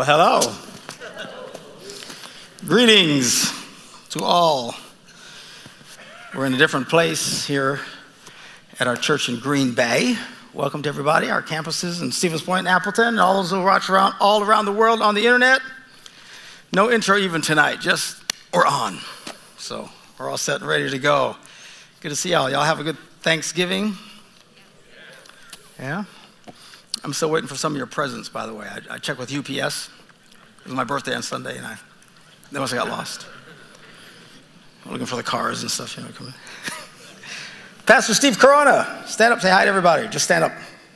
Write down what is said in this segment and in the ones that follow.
Well, hello. Greetings to all. We're in a different place here at our church in Green Bay. Welcome to everybody, our campuses in Stevens Point and Appleton, and all those who watch around all around the world on the internet. No intro even tonight, just we're on. So we're all set and ready to go. Good to see y'all. Y'all have a good Thanksgiving. Yeah? I'm still waiting for some of your presents, by the way. I, I checked with UPS. It was my birthday on Sunday, and I they must have got lost. I'm looking for the cars and stuff, you know. Coming. Pastor Steve Corona, stand up, say hi to everybody. Just stand up,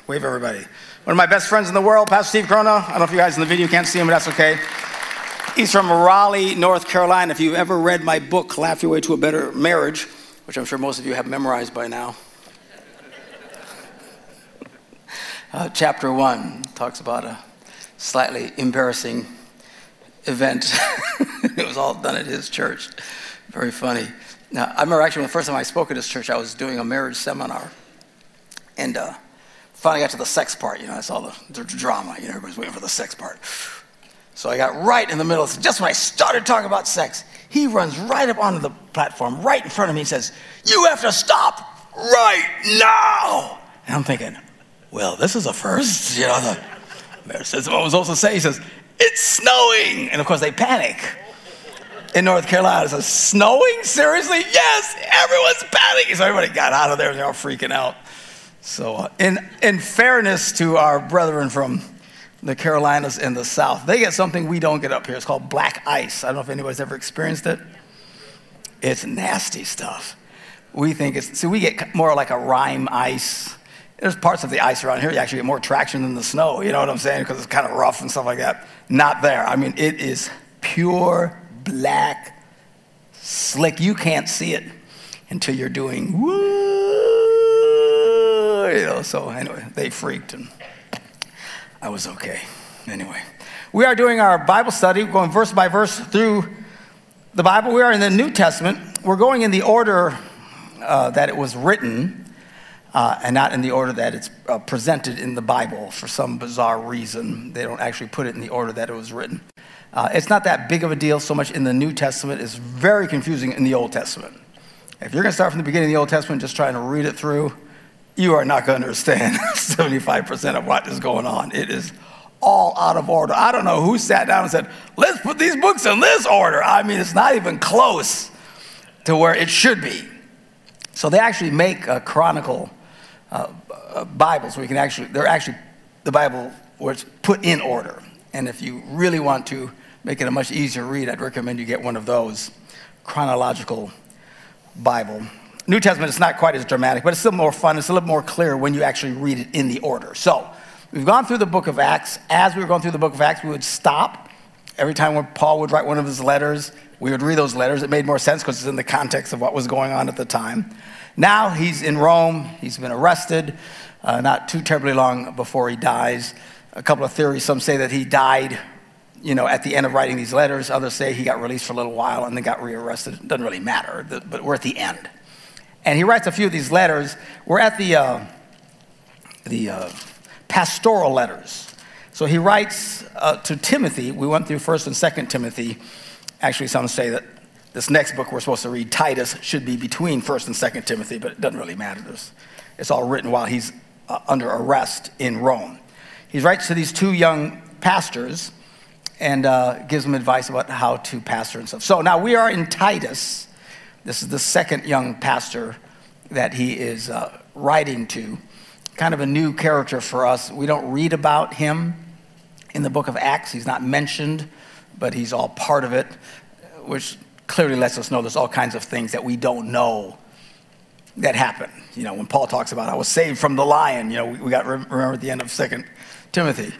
wave everybody. One of my best friends in the world, Pastor Steve Corona. I don't know if you guys in the video can't see him, but that's okay. He's from Raleigh, North Carolina. If you've ever read my book, Laugh Your Way to a Better Marriage, which I'm sure most of you have memorized by now, uh, chapter one talks about a slightly embarrassing event. it was all done at his church. Very funny. Now, I remember actually when the first time I spoke at his church, I was doing a marriage seminar. And uh, finally got to the sex part. You know, I saw the, the drama. You know, everybody's waiting for the sex part. So I got right in the middle. Just when I started talking about sex, he runs right up onto the platform, right in front of me, and says, You have to stop right now. And I'm thinking, well, this is a first. You know, the mayor says, what was also saying, he says, it's snowing. And of course, they panic. In North Carolina, it says, snowing? Seriously? Yes, everyone's panicking. So everybody got out of there and they're all freaking out. So, uh, in, in fairness to our brethren from the Carolinas and the South, they get something we don't get up here. It's called black ice. I don't know if anybody's ever experienced it. It's nasty stuff. We think it's, see, we get more like a rime ice there's parts of the ice around here you actually get more traction than the snow, you know what I'm saying? Because it's kind of rough and stuff like that. Not there. I mean, it is pure black, slick. You can't see it until you're doing woo, you know. So anyway, they freaked and I was okay. Anyway, we are doing our Bible study, going verse by verse through the Bible. We are in the New Testament. We're going in the order uh, that it was written uh, and not in the order that it's uh, presented in the Bible for some bizarre reason. They don't actually put it in the order that it was written. Uh, it's not that big of a deal so much in the New Testament. It's very confusing in the Old Testament. If you're going to start from the beginning of the Old Testament just trying to read it through, you are not going to understand 75% of what is going on. It is all out of order. I don't know who sat down and said, let's put these books in this order. I mean, it's not even close to where it should be. So they actually make a chronicle uh, Bibles where you can actually, they're actually the Bible where it's put in order. And if you really want to make it a much easier read, I'd recommend you get one of those chronological Bible. New Testament is not quite as dramatic, but it's still more fun. It's a little more clear when you actually read it in the order. So we've gone through the book of Acts. As we were going through the book of Acts, we would stop every time when Paul would write one of his letters. We would read those letters. It made more sense because it's in the context of what was going on at the time. Now he's in Rome. He's been arrested uh, not too terribly long before he dies. A couple of theories. Some say that he died, you know, at the end of writing these letters. Others say he got released for a little while and then got rearrested. It doesn't really matter, but we're at the end. And he writes a few of these letters. We're at the, uh, the uh, pastoral letters. So he writes uh, to Timothy. We went through 1st and 2nd Timothy. Actually, some say that this next book we're supposed to read, Titus, should be between 1st and 2nd Timothy, but it doesn't really matter. This, it's all written while he's uh, under arrest in Rome. He writes to these two young pastors and uh, gives them advice about how to pastor and stuff. So now we are in Titus. This is the second young pastor that he is uh, writing to. Kind of a new character for us. We don't read about him in the book of Acts. He's not mentioned, but he's all part of it, which clearly lets us know there's all kinds of things that we don't know that happen. You know, when Paul talks about I was saved from the lion, you know, we, got remember at the end of Second Timothy.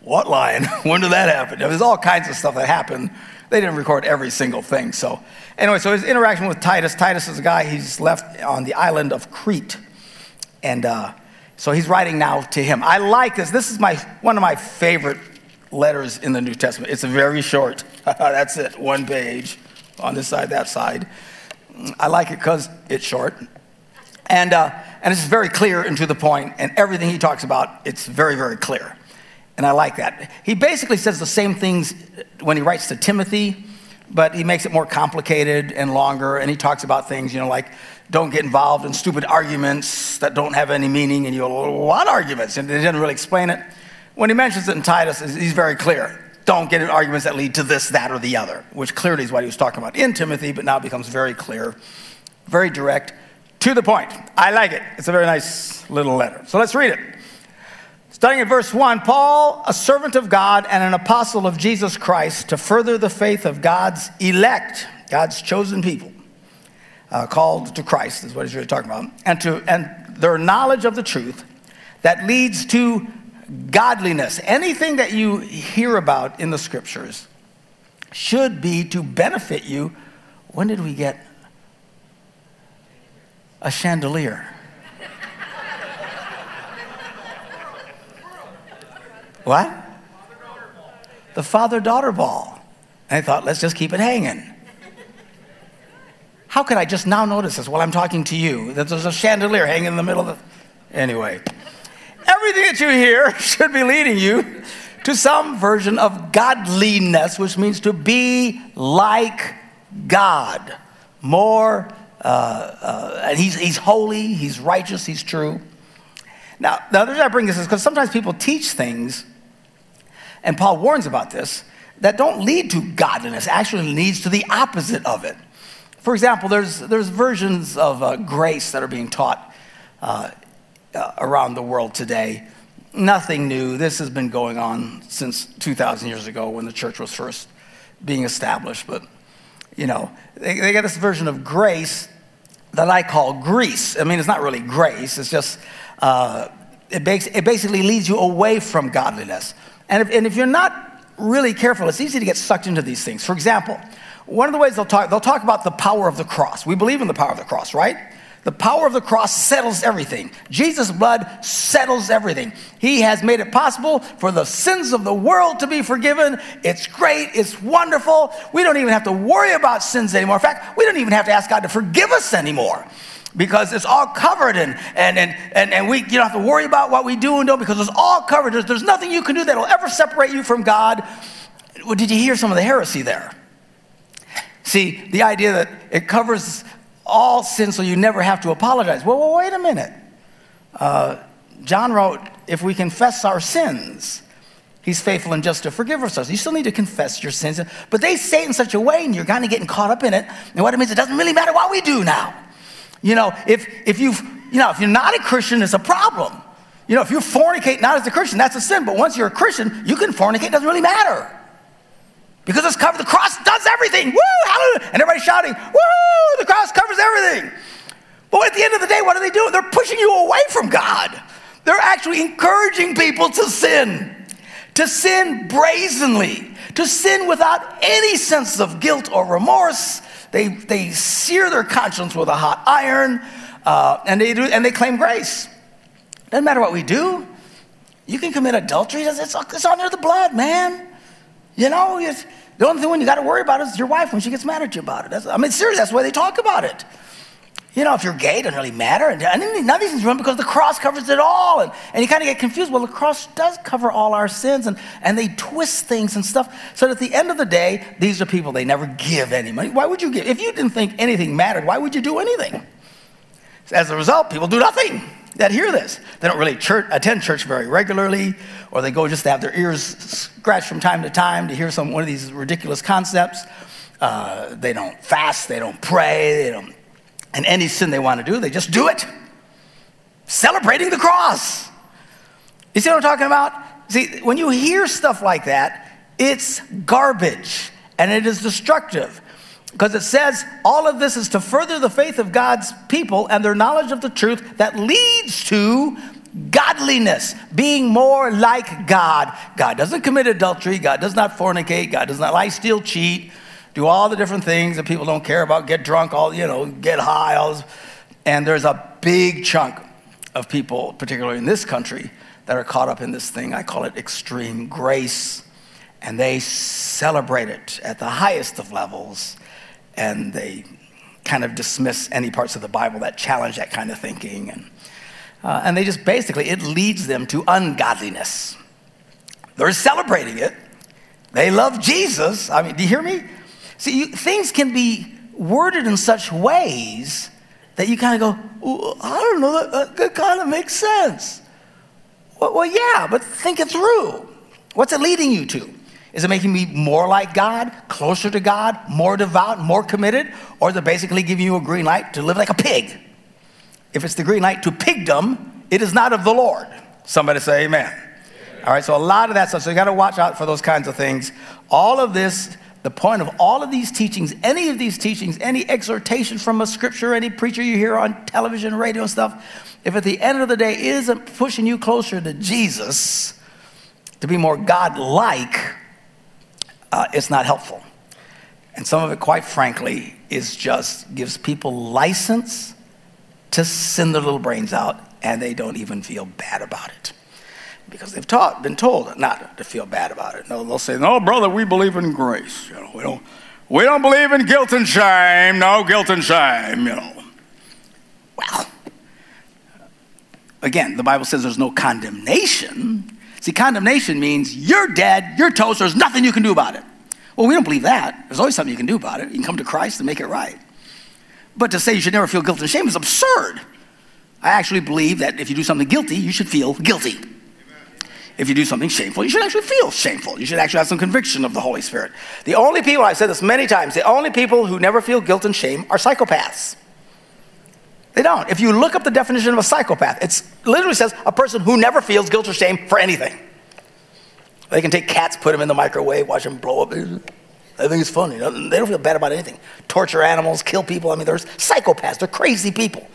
What lion? when did that happen? There's all kinds of stuff that happened. They didn't record every single thing. So, anyway, so his interaction with Titus. Titus is a guy he's left on the island of Crete, and uh, so he's writing now to him. I like this. This is my one of my favorite letters in the New Testament. It's very short. That's it, one page on this side, that side. I like it because it's short. And, uh, and it's very clear and to the point, and everything he talks about, it's very, very clear. And I like that. He basically says the same things when he writes to Timothy, but he makes it more complicated and longer. And he talks about things, you know, like don't get involved in stupid arguments that don't have any meaning. And you go, what arguments? And he doesn't really explain it. When he mentions it in Titus, he's very clear. Don't get in arguments that lead to this, that, or the other, which clearly is what he was talking about in Timothy, but now becomes very clear, very direct, to the point. I like it. It's a very nice little letter. So let's read it. Starting at verse 1 Paul, a servant of God and an apostle of Jesus Christ, to further the faith of God's elect, God's chosen people, uh, called to Christ, is what he's really talking about, and, to, and their knowledge of the truth that leads to godliness. Anything that you hear about in the scriptures should be to benefit you. When did we get a chandelier? What? The father daughter ball. And I thought, let's just keep it hanging. How could I just now notice this while I'm talking to you? That there's a chandelier hanging in the middle of the. Anyway, everything that you hear should be leading you to some version of godliness, which means to be like God. More, uh, uh, and he's, he's holy, he's righteous, he's true. Now, the other reason I bring this is because sometimes people teach things and Paul warns about this, that don't lead to godliness, actually leads to the opposite of it. For example, there's, there's versions of uh, grace that are being taught uh, uh, around the world today. Nothing new. This has been going on since 2,000 years ago when the church was first being established. But, you know, they, they got this version of grace that I call grease. I mean, it's not really grace, it's just, uh, it, makes, it basically leads you away from godliness. And if, and if you're not really careful, it's easy to get sucked into these things. For example, one of the ways they'll talk, they'll talk about the power of the cross. We believe in the power of the cross, right? The power of the cross settles everything. Jesus' blood settles everything. He has made it possible for the sins of the world to be forgiven. It's great. It's wonderful. We don't even have to worry about sins anymore. In fact, we don't even have to ask God to forgive us anymore because it's all covered and, and, and, and, and we you don't have to worry about what we do and don't because it's all covered. There's, there's nothing you can do that will ever separate you from God. Well, did you hear some of the heresy there? See, the idea that it covers all sin so you never have to apologize. Well, well wait a minute. Uh, John wrote, if we confess our sins, he's faithful and just to forgive us. You still need to confess your sins. But they say it in such a way, and you're kind of getting caught up in it. And what it means, it doesn't really matter what we do now. You know, if, if you've, you know, if you're not a Christian, it's a problem. You know, if you fornicate not as a Christian, that's a sin. But once you're a Christian, you can fornicate, it doesn't really matter. Because it's covered, the cross does everything. Woo, hallelujah. And everybody's shouting, woo, the cross covers everything. But at the end of the day, what are they doing? They're pushing you away from God. They're actually encouraging people to sin, to sin brazenly, to sin without any sense of guilt or remorse, they, they sear their conscience with a hot iron, uh, and, they do, and they claim grace. Doesn't matter what we do. You can commit adultery. It's, it's under the blood, man. You know, the only thing when you got to worry about is your wife when she gets mad at you about it. That's, I mean, seriously, that's why they talk about it. You know, if you're gay, it doesn't really matter. And none of these things run because the cross covers it all. And, and you kind of get confused. Well, the cross does cover all our sins, and, and they twist things and stuff. So at the end of the day, these are people, they never give any money. Why would you give? If you didn't think anything mattered, why would you do anything? As a result, people do nothing that hear this. They don't really church, attend church very regularly, or they go just to have their ears scratched from time to time to hear some one of these ridiculous concepts. Uh, they don't fast, they don't pray, they don't and any sin they want to do, they just do it. Celebrating the cross. You see what I'm talking about? See, when you hear stuff like that, it's garbage and it is destructive because it says all of this is to further the faith of God's people and their knowledge of the truth that leads to godliness, being more like God. God doesn't commit adultery, God does not fornicate, God does not lie, steal, cheat do all the different things that people don't care about, get drunk, all, you know, get high. All this. And there's a big chunk of people, particularly in this country, that are caught up in this thing. I call it extreme grace. And they celebrate it at the highest of levels. And they kind of dismiss any parts of the Bible that challenge that kind of thinking. And, uh, and they just basically, it leads them to ungodliness. They're celebrating it. They love Jesus. I mean, do you hear me? See, you, things can be worded in such ways that you kind of go, I don't know, that, that kind of makes sense. Well, well, yeah, but think it through. What's it leading you to? Is it making me more like God, closer to God, more devout, more committed? Or is it basically giving you a green light to live like a pig? If it's the green light to pigdom, it is not of the Lord. Somebody say amen. amen. All right, so a lot of that stuff. So you got to watch out for those kinds of things. All of this, the point of all of these teachings, any of these teachings, any exhortation from a scripture, any preacher you hear on television, radio, stuff, if at the end of the day isn't pushing you closer to Jesus, to be more God like, Uh, it's not helpful. And some of it, quite frankly, is just gives people license to send their little brains out, and they don't even feel bad about it because they've taught, been told not to feel bad about it. No, they'll say, "No, brother, we believe in grace. You know, we don't, we don't believe in guilt and shame. No guilt and shame. You know." Well, again, the Bible says there's no condemnation See, condemnation means you're dead, you're toast, there's nothing you can do about it. Well, we don't believe that. There's always something you can do about it. You can come to Christ and make it right. But to say you should never feel guilt and shame is absurd. I actually believe that if you do something guilty, you should feel guilty. If you do something shameful, you should actually feel shameful. You should actually have some conviction of the Holy Spirit. The only people, I've said this many times, the only people who never feel guilt and shame are psychopaths. They don't. If you look up the definition of a psychopath, it literally says a person who never feels guilt or shame for anything. They can take cats, put them in the microwave, watch them blow up. I think it's funny. They don't feel bad about anything. Torture animals, kill people. I mean, there's psychopaths. They're crazy people.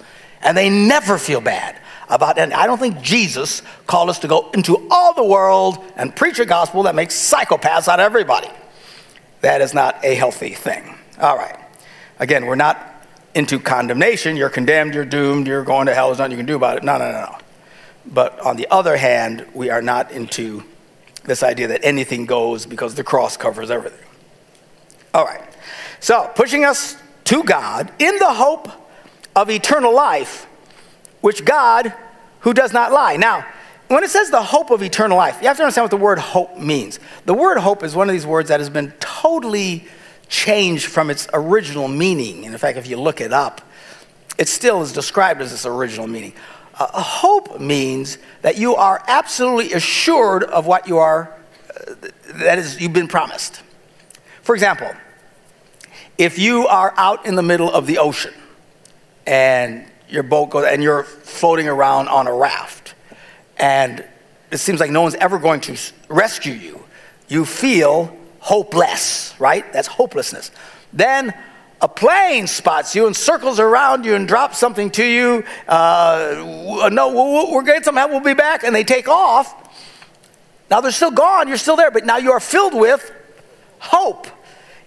And they never feel bad about anything. I don't think Jesus called us to go into all the world and preach a gospel that makes psychopaths out of everybody. That is not a healthy thing. All right. Again, we're not into condemnation. You're condemned, you're doomed, you're going to hell, there's nothing you can do about it. No, no, no, no. But on the other hand, we are not into this idea that anything goes because the cross covers everything. All right. So, pushing us to God in the hope of eternal life, which God, who does not lie. Now, when it says the hope of eternal life, you have to understand what the word hope means. The word hope is one of these words that has been totally changed from its original meaning. And in fact, if you look it up, it still is described as its original meaning. Uh, hope means that you are absolutely assured of what you are, uh, that is, you've been promised. For example, if you are out in the middle of the ocean and your boat goes and you're floating around on a raft and it seems like no one's ever going to rescue you, you feel hopeless, right? That's hopelessness. Then a plane spots you and circles around you and drops something to you. Uh, no, we're getting some help, we'll be back. And they take off. Now they're still gone, you're still there, but now you are filled with hope.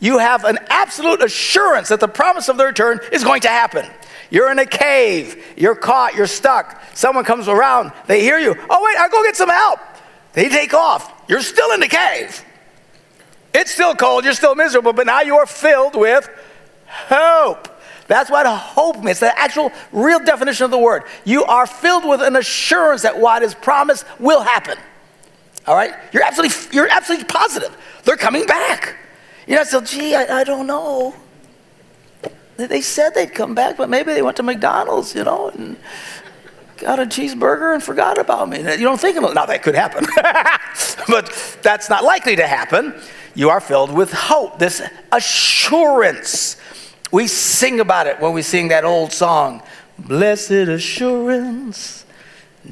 You have an absolute assurance that the promise of the return is going to happen. You're in a cave, you're caught, you're stuck. Someone comes around, they hear you. Oh, wait, I'll go get some help. They take off. You're still in the cave. It's still cold, you're still miserable, but now you're filled with hope. That's what hope means. The actual real definition of the word. You are filled with an assurance that what is promised will happen. All right? You're absolutely, you're absolutely positive. They're coming back. You're not still, gee, I, I don't know. They said they'd come back, but maybe they went to McDonald's, you know, and got a cheeseburger and forgot about me. You don't think about Now, that could happen, but that's not likely to happen you are filled with hope, this assurance. We sing about it when we sing that old song, Blessed Assurance.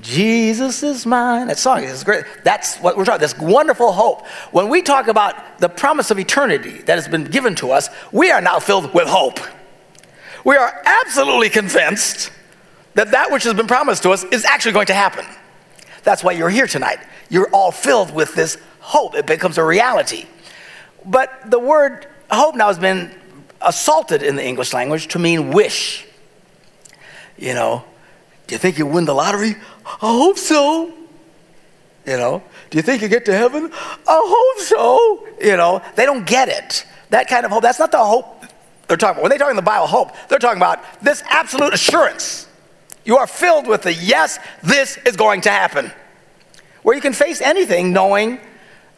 Jesus is mine. That song is great. That's what we're talking. This wonderful hope. When we talk about the promise of eternity that has been given to us, we are now filled with hope. We are absolutely convinced that that which has been promised to us is actually going to happen. That's why you're here tonight. You're all filled with this hope. It becomes a reality. But the word hope now has been assaulted in the English language to mean wish. You know, do you think you win the lottery? I hope so. You know, do you think you get to heaven? I hope so. You know, they don't get it. That kind of hope, that's not the hope they're talking about. When they talk in the Bible hope, they're talking about this absolute assurance. You are filled with the yes, this is going to happen. Where you can face anything knowing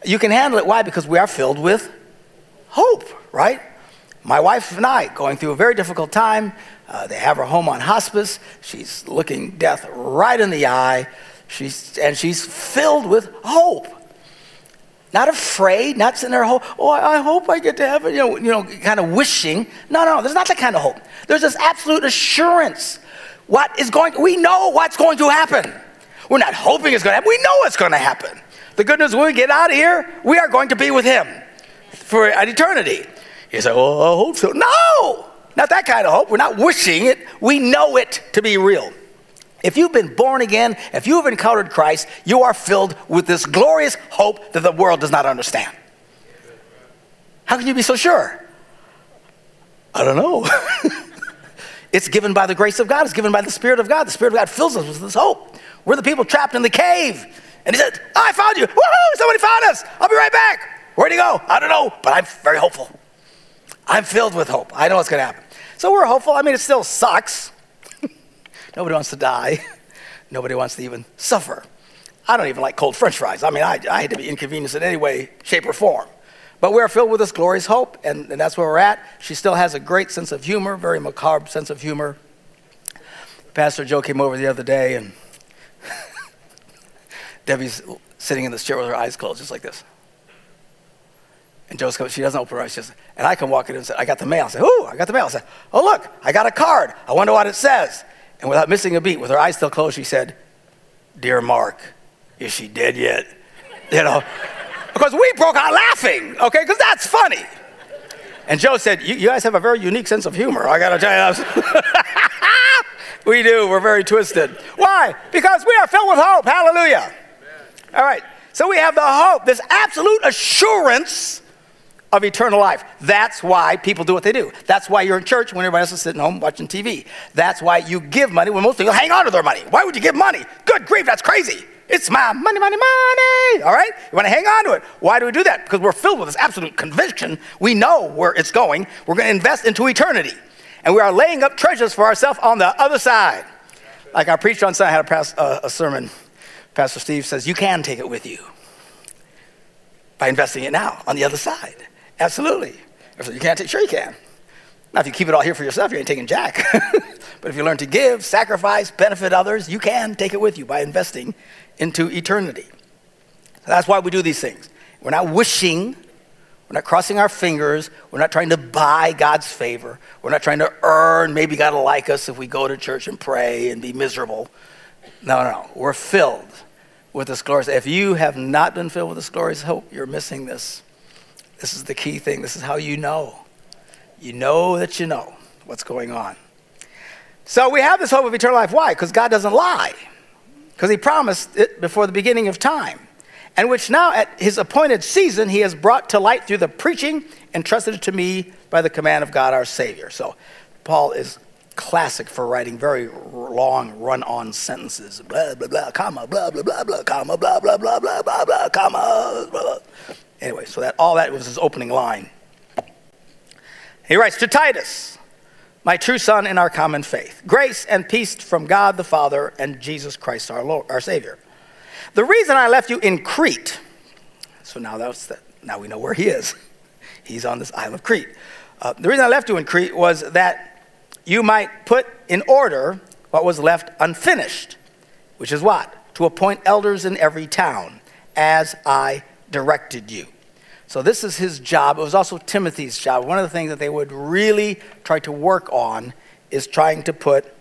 You can handle it. Why? Because we are filled with hope, right? My wife and I going through a very difficult time. Uh, they have her home on hospice. She's looking death right in the eye. She's, and she's filled with hope. Not afraid, not sitting there, oh, I hope I get to heaven, you know, you know, kind of wishing. No, no, there's not that kind of hope. There's this absolute assurance. What is going, we know what's going to happen. We're not hoping it's going to happen. We know it's going to happen. The good news, when we get out of here, we are going to be with him for an eternity. You say, well, I hope so. No, not that kind of hope. We're not wishing it. We know it to be real. If you've been born again, if you have encountered Christ, you are filled with this glorious hope that the world does not understand. How can you be so sure? I don't know. it's given by the grace of God, it's given by the Spirit of God. The Spirit of God fills us with this hope. We're the people trapped in the cave. And he said, oh, I found you. Woohoo! Somebody found us. I'll be right back. Where'd he go? I don't know, but I'm very hopeful. I'm filled with hope. I know what's going to happen. So we're hopeful. I mean, it still sucks. Nobody wants to die. Nobody wants to even suffer. I don't even like cold french fries. I mean, I, I hate to be inconvenienced in any way, shape, or form. But we're filled with this glorious hope, and, and that's where we're at. She still has a great sense of humor, very macabre sense of humor. Pastor Joe came over the other day, and Debbie's sitting in this chair with her eyes closed, just like this. And Joe's coming, she doesn't open her eyes. She just, and I come walking in and say, I got the mail. I say, Ooh, I got the mail. I say, Oh, look, I got a card. I wonder what it says. And without missing a beat, with her eyes still closed, she said, Dear Mark, is she dead yet? You know, because we broke out laughing, okay, because that's funny. And Joe said, you, guys have a very unique sense of humor, I gotta tell you. we do, we're very twisted. Why? Because we are filled with hope. Hallelujah. All right, so we have the hope, this absolute assurance of eternal life. That's why people do what they do. That's why you're in church when everybody else is sitting home watching TV. That's why you give money when most people hang on to their money. Why would you give money? Good grief, that's crazy. It's my money, money, money. All right? You want to hang on to it. Why do we do that? Because we're filled with this absolute conviction. We know where it's going. We're going to invest into eternity. And we are laying up treasures for ourselves on the other side. Like I preached on Sunday, I had a, past, uh, a sermon. Pastor Steve says, You can take it with you by investing it now on the other side. Absolutely. You can't take, sure you can. Now, if you keep it all here for yourself, you ain't taking jack. but if you learn to give, sacrifice, benefit others, you can take it with you by investing into eternity. So that's why we do these things. We're not wishing, we're not crossing our fingers, we're not trying to buy God's favor, we're not trying to earn, maybe God will like us if we go to church and pray and be miserable. No, no. We're filled with this glorious. If you have not been filled with this glorious hope, you're missing this. This is the key thing. This is how you know. You know that you know what's going on. So we have this hope of eternal life. Why? Because God doesn't lie. Because He promised it before the beginning of time. And which now, at His appointed season, He has brought to light through the preaching entrusted to me by the command of God our Savior. So Paul is classic for writing very long run-on sentences. Blah, blah, blah, comma, blah, blah, blah, blah, comma, blah, blah, blah, blah, blah, blah, comma, blah, blah. Anyway, so that all that was his opening line. He writes to Titus, my true son in our common faith, grace and peace from God the Father and Jesus Christ our Lord, our Savior. The reason I left you in Crete, so now that's the, now we know where he is. He's on this island of Crete. Uh, the reason I left you in Crete was that you might put in order what was left unfinished, which is what? To appoint elders in every town, as I directed you. So this is his job. It was also Timothy's job. One of the things that they would really try to work on is trying to put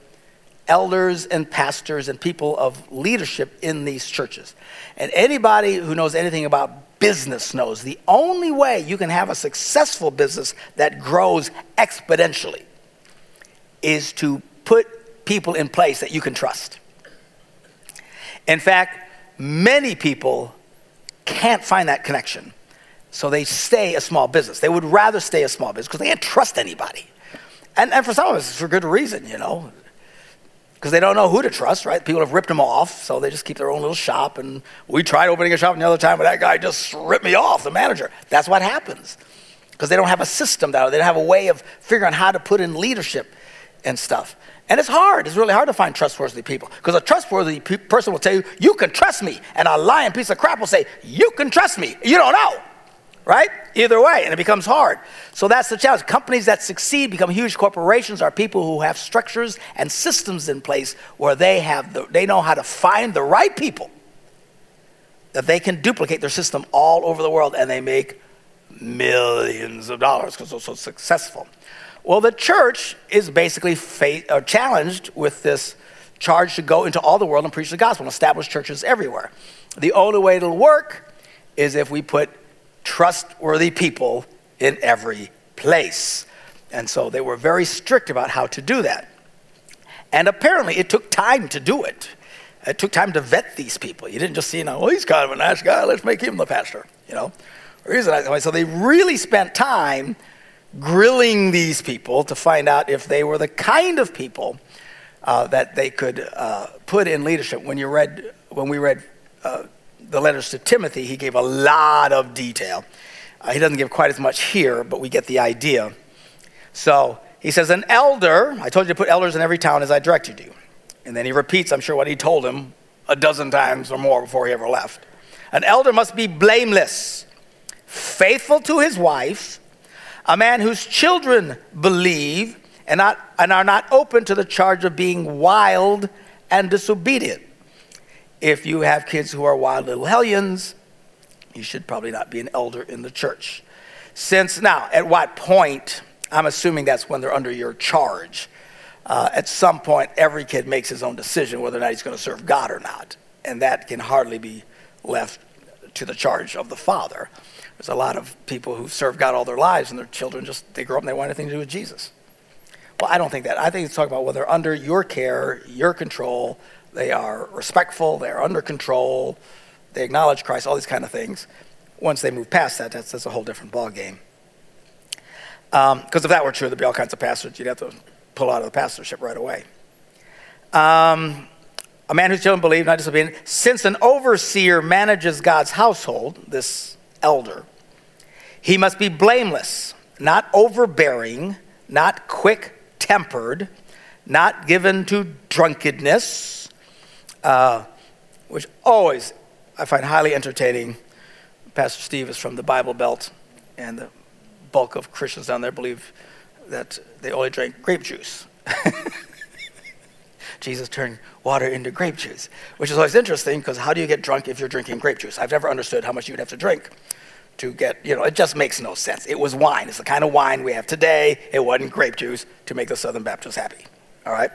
elders and pastors and people of leadership in these churches. And anybody who knows anything about business knows the only way you can have a successful business that grows exponentially is to put people in place that you can trust. In fact, many people can't find that connection so they stay a small business. They would rather stay a small business because they can't trust anybody. And, and for some of us, it's for good reason, you know, because they don't know who to trust, right? People have ripped them off, so they just keep their own little shop. And we tried opening a shop the other time, but that guy just ripped me off, the manager. That's what happens because they don't have a system, that they don't have a way of figuring out how to put in leadership. And stuff. And it's hard. It's really hard to find trustworthy people because a trustworthy pe- person will tell you, you can trust me. And a lying piece of crap will say, you can trust me. You don't know, right? Either way, and it becomes hard. So that's the challenge. Companies that succeed, become huge corporations, are people who have structures and systems in place where they, have the, they know how to find the right people that they can duplicate their system all over the world and they make millions of dollars because they're so successful. Well, the church is basically uh, challenged with this charge to go into all the world and preach the gospel and establish churches everywhere. The only way it'll work is if we put trustworthy people in every place. And so they were very strict about how to do that. And apparently, it took time to do it. It took time to vet these people. You didn't just see, you know, well, he's kind of a nice guy, let's make him the pastor, you know. So they really spent time grilling these people to find out if they were the kind of people uh, that they could uh, put in leadership. When you read, when we read uh, the letters to Timothy, he gave a lot of detail. Uh, he doesn't give quite as much here, but we get the idea. So he says, an elder. I told you to put elders in every town as I directed you, and then he repeats, I'm sure, what he told him a dozen times or more before he ever left. An elder must be blameless, faithful to his wife a man whose children believe and, not, and are not open to the charge of being wild and disobedient. If you have kids who are wild little hellions, you should probably not be an elder in the church. Since now, at what point, I'm assuming that's when they're under your charge. Uh, at some point, every kid makes his own decision whether or not he's going to serve God or not. And that can hardly be left to the charge of the father. There's a lot of people who serve God all their lives and their children just, they grow up and they want anything to do with Jesus. Well, I don't think that. I think it's talking about whether under your care, your control, they are respectful, they are under control, they acknowledge Christ, all these kind of things. Once they move past that, that's, that's a whole different ballgame. Because um, if that were true, there'd be all kinds of pastors you'd have to pull out of the pastorship right away. Um, a man whose children believe, not disobedient. Since an overseer manages God's household, this elder, he must be blameless, not overbearing, not quick tempered, not given to drunkenness, uh, which always I find highly entertaining. Pastor Steve is from the Bible Belt, and the bulk of Christians down there believe that they only drink grape juice. Jesus turned water into grape juice, which is always interesting because how do you get drunk if you're drinking grape juice? I've never understood how much you'd have to drink to get, you know, it just makes no sense. It was wine. It's the kind of wine we have today. It wasn't grape juice to make the Southern Baptists happy. All right?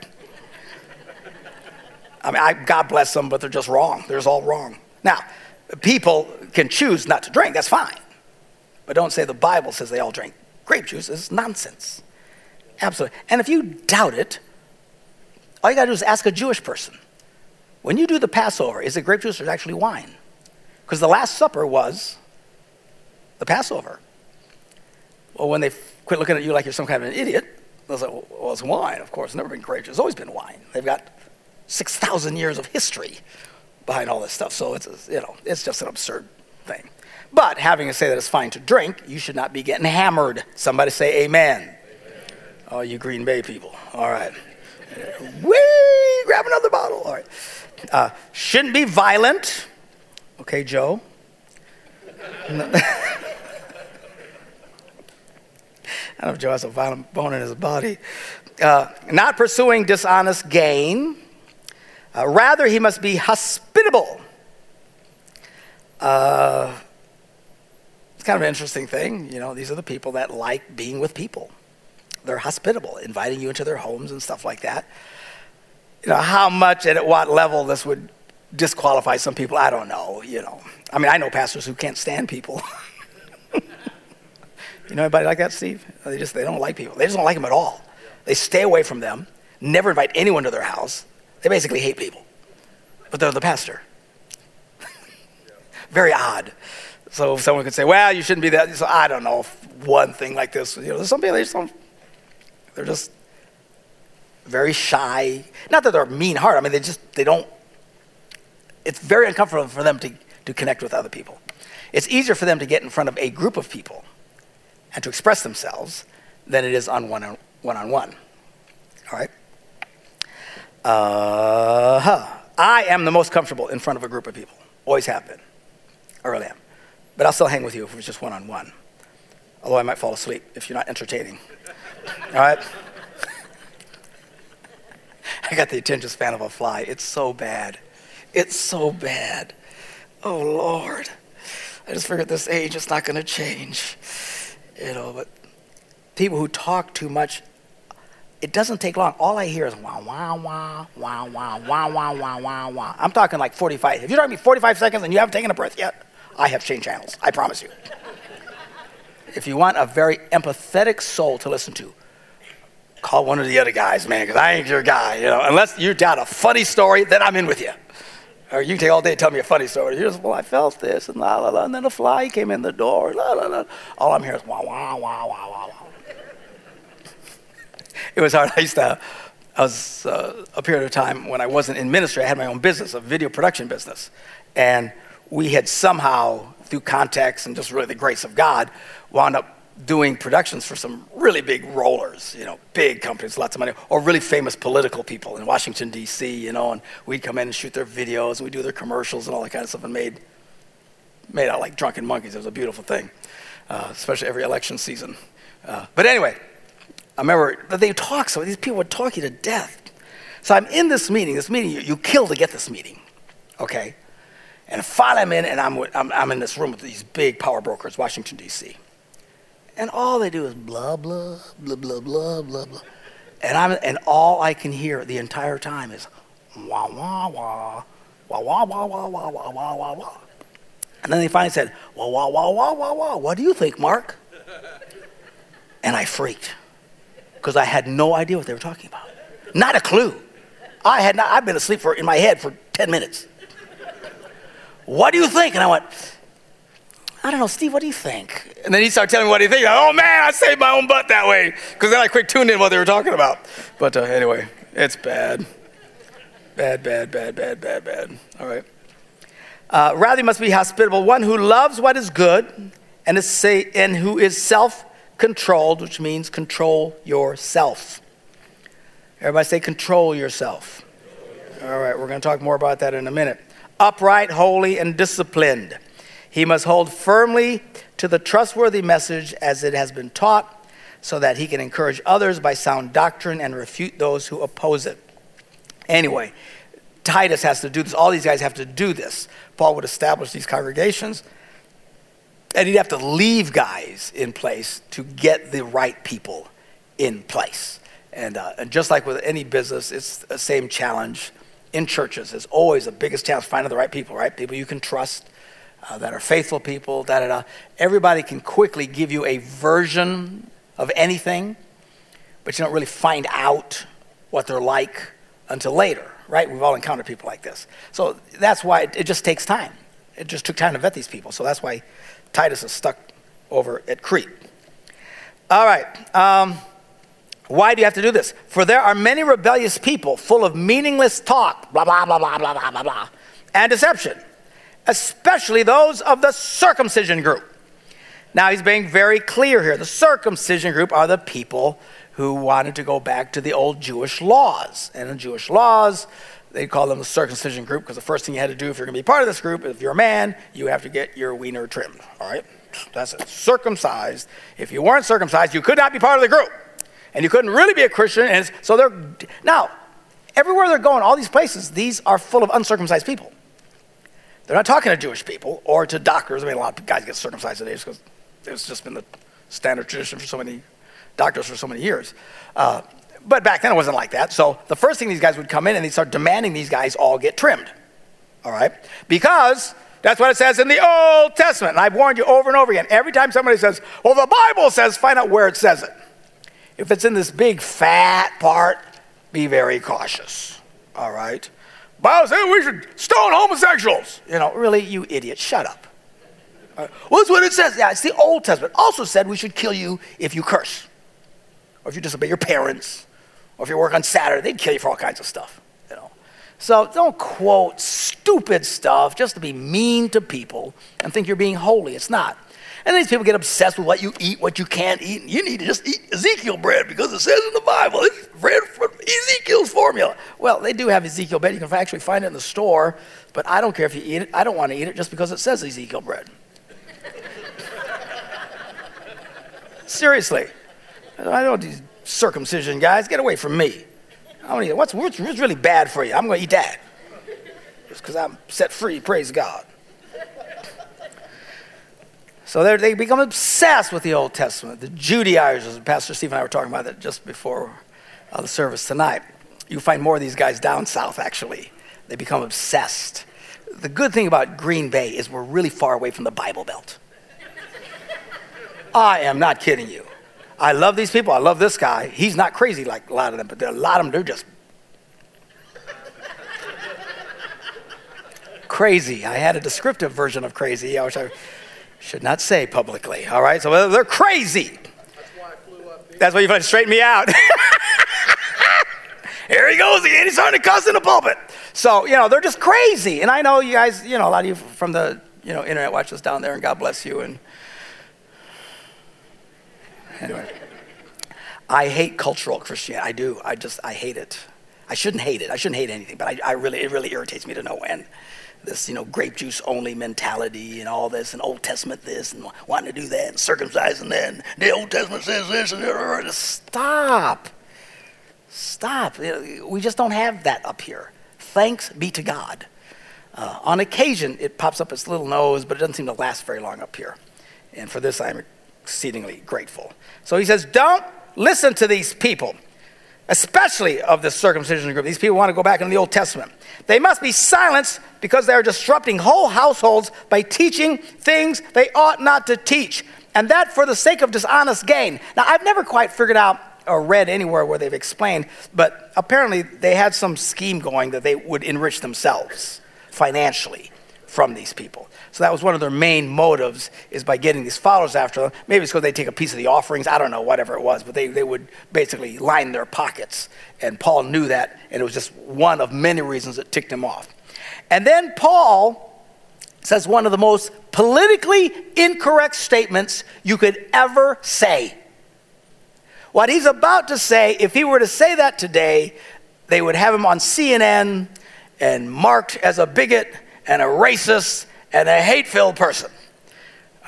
I mean, I, God bless them, but they're just wrong. They're just all wrong. Now, people can choose not to drink. That's fine. But don't say the Bible says they all drink grape juice. It's nonsense. Absolutely. And if you doubt it, all you got to do is ask a Jewish person. When you do the Passover, is it grape juice or is it actually wine? Because the Last Supper was the Passover. Well, when they quit looking at you like you're some kind of an idiot, they was like, well, it's wine, of course. It's never been grape. It's always been wine. They've got 6,000 years of history behind all this stuff. So it's, you know, it's just an absurd thing. But having to say that it's fine to drink, you should not be getting hammered. Somebody say amen. amen. Oh, you Green Bay people. All right. Whee! Grab another bottle. All right. Uh, shouldn't be violent. Okay, Joe. I don't know if Joe has a violent bone in his body. Uh, not pursuing dishonest gain. Uh, rather, he must be hospitable. Uh, it's kind of an interesting thing. You know, these are the people that like being with people. They're hospitable, inviting you into their homes and stuff like that. You know, how much and at what level this would disqualify some people, I don't know. You know, I mean, I know pastors who can't stand people. You know anybody like that, Steve? They just they don't like people. They just don't like them at all. They stay away from them, never invite anyone to their house. They basically hate people. But they're the pastor. Very odd. So if someone could say, well, you shouldn't be that. So I don't know one thing like this. You know, there's some people they just don't, they're just very shy. Not that they're mean heart. I mean, they just, they don't, it's very uncomfortable for them to, to connect with other people. It's easier for them to get in front of a group of people and to express themselves than it is on one on one. All right? Uh huh. I am the most comfortable in front of a group of people. Always have been. I really am. But I'll still hang with you if it's just one on one. Although I might fall asleep if you're not entertaining. All right? I got the attention span of a fly. It's so bad. It's so bad. Oh, Lord. I just figured this age it's not going to change. You know, but people who talk too much, it doesn't take long. All I hear is wah, wah, wah, wah, wah, wah, wah, wah, wah, wah. I'm talking like 45. If you're talking me 45 seconds and you haven't taken a breath yet, I have changed channels. I promise you. if you want a very empathetic soul to listen to, call one of the other guys, man, because I ain't your guy, you know. Unless you got a funny story, then I'm in with you. Or you take all day and tell me a funny story. Here's, well, I felt this, and la la la, and then a fly came in the door, la la la. All I'm hearing is wah wah wah wah wah wah. it was hard. I used to, I was uh, a period of time when I wasn't in ministry. I had my own business, a video production business, and we had somehow, through contacts and just really the grace of God, wound up doing productions for some really big rollers, you know, big companies, lots of money, or really famous political people in Washington, D.C., you know, and we'd come in and shoot their videos and we'd do their commercials and all that kind of stuff and made, made out like drunken monkeys. It was a beautiful thing, uh, especially every election season. Uh, but anyway, I remember they talk so, these people would talk you to death. So I'm in this meeting, this meeting, you, you kill to get this meeting, okay? And finally I'm in, and I'm, I'm, I'm in this room with these big power brokers, Washington, D.C., and all they do is blah, blah, blah, blah, blah, blah, blah. And, I'm, and all I can hear the entire time is wah, wah, wah, wah, wah, wah, wah, wah, wah, wah, wah, wah. And then they finally said, wah, wah, wah, wah, wah, wah. What do you think, Mark? And I freaked because I had no idea what they were talking about. Not a clue. I had not, I've been asleep for, in my head for 10 minutes. What do you think? And I went, I don't know, Steve, what do you think? And then he started telling me what he thinks. Oh man, I saved my own butt that way. Because then I quick tuned in what they were talking about. But uh, anyway, it's bad. Bad, bad, bad, bad, bad, bad. All right. Uh, rather, must be hospitable, one who loves what is good and, is say, and who is self controlled, which means control yourself. Everybody say, control yourself. All right, we're going to talk more about that in a minute. Upright, holy, and disciplined. He must hold firmly to the trustworthy message as it has been taught, so that he can encourage others by sound doctrine and refute those who oppose it. Anyway, Titus has to do this. All these guys have to do this. Paul would establish these congregations, and he'd have to leave guys in place to get the right people in place. And, uh, and just like with any business, it's the same challenge in churches. It's always the biggest challenge finding the right people, right? People you can trust uh, that are faithful people, da da da. Everybody can quickly give you a version of anything, but you don't really find out what they're like until later, right? We've all encountered people like this. So that's why it, it just takes time. It just took time to vet these people. So that's why Titus is stuck over at Crete. All right. Um, why do you have to do this? For there are many rebellious people full of meaningless talk, blah, blah, blah, blah, blah, blah, blah, blah, and deception especially those of the circumcision group. Now, he's being very clear here. The circumcision group are the people who wanted to go back to the old Jewish laws. And the Jewish laws, they call them the circumcision group because the first thing you had to do if you're going to be part of this group, if you're a man, you have to get your wiener trimmed. All right? That's it. Circumcised. If you weren't circumcised, you could not be part of the group. And you couldn't really be a Christian. And so they're. Now, everywhere they're going, all these places, these are full of uncircumcised people. They're not talking to Jewish people or to doctors. I mean, a lot of guys get circumcised today because it's just been the standard tradition for so many doctors for so many years. Uh, but back then it wasn't like that. So the first thing these guys would come in and they'd start demanding these guys all get trimmed. All right? Because that's what it says in the Old Testament. And I've warned you over and over again. Every time somebody says, well, the Bible says, find out where it says it. If it's in this big fat part, be very cautious. All right? Bible says we should stone homosexuals. You know, really, you idiot, shut up. Right. Well, that's what it says. Yeah, it's the Old Testament. Also said we should kill you if you curse, or if you disobey your parents, or if you work on Saturday. They'd kill you for all kinds of stuff. You know, So don't quote stupid stuff just to be mean to people and think you're being holy. It's not. And these people get obsessed with what you eat, what you can't eat. You need to just eat Ezekiel bread because it says in the Bible it's bread from Ezekiel's formula. Well, they do have Ezekiel bread. You can actually find it in the store, but I don't care if you eat it. I don't want to eat it just because it says Ezekiel bread. Seriously. I don't these circumcision guys. Get away from me. I don't eat it. What's, what's really bad for you? I'm going to eat that. Just because I'm set free, praise God. So they become obsessed with the Old Testament. The Judaizers, Pastor Steve and I were talking about that just before uh, the service tonight. You find more of these guys down south, actually. They become obsessed. The good thing about Green Bay is we're really far away from the Bible Belt. I am not kidding you. I love these people. I love this guy. He's not crazy like a lot of them, but there are a lot of them, they're just crazy. I had a descriptive version of crazy, which I should not say publicly. All right, so they're crazy. That's why I flew up. That's why you to straighten me out. Here he goes again. He's starting to cuss in the pulpit. So, you know, they're just crazy. And I know you guys, you know, a lot of you from the, you know, internet watch us down there, and God bless you. And anyway, I hate cultural Christianity. I do. I just, I hate it. I shouldn't hate it. I shouldn't hate anything, but I, I really, it really irritates me to no end this, you know, grape juice only mentality and all this, and Old Testament this, and wanting to do that, and circumcising that, and the Old Testament says this, and that. stop. Stop. We just don't have that up here. Thanks be to God. Uh, on occasion, it pops up its little nose, but it doesn't seem to last very long up here. And for this, I'm exceedingly grateful. So he says, Don't listen to these people especially of the circumcision group. These people want to go back in the Old Testament. They must be silenced because they are disrupting whole households by teaching things they ought not to teach, and that for the sake of dishonest gain. Now, I've never quite figured out or read anywhere where they've explained, but apparently they had some scheme going that they would enrich themselves financially from these people. So that was one of their main motives is by getting these followers after them. Maybe it's because they take a piece of the offerings. I don't know, whatever it was. But they, they would basically line their pockets. And Paul knew that. And it was just one of many reasons that ticked him off. And then Paul says one of the most politically incorrect statements you could ever say. What he's about to say, if he were to say that today, they would have him on CNN and marked as a bigot and a racist and a hate filled person.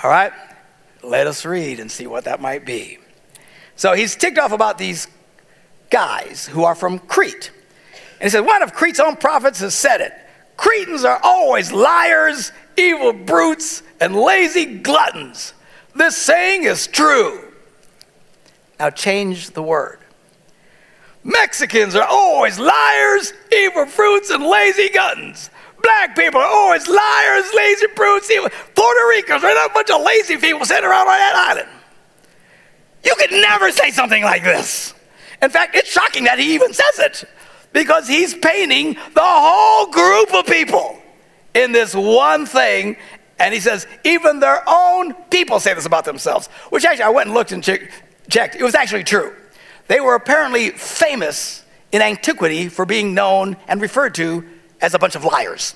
All right? Let us read and see what that might be. So he's ticked off about these guys who are from Crete. And he said, One of Crete's own prophets has said it Cretans are always liars, evil brutes, and lazy gluttons. This saying is true. Now change the word. Mexicans are always liars, evil brutes, and lazy gluttons. Black people oh, are always liars, lazy brutes. Puerto Ricans are a bunch of lazy people sitting around on that island. You could never say something like this. In fact, it's shocking that he even says it because he's painting the whole group of people in this one thing. And he says, even their own people say this about themselves, which actually I went and looked and checked. It was actually true. They were apparently famous in antiquity for being known and referred to as a bunch of liars.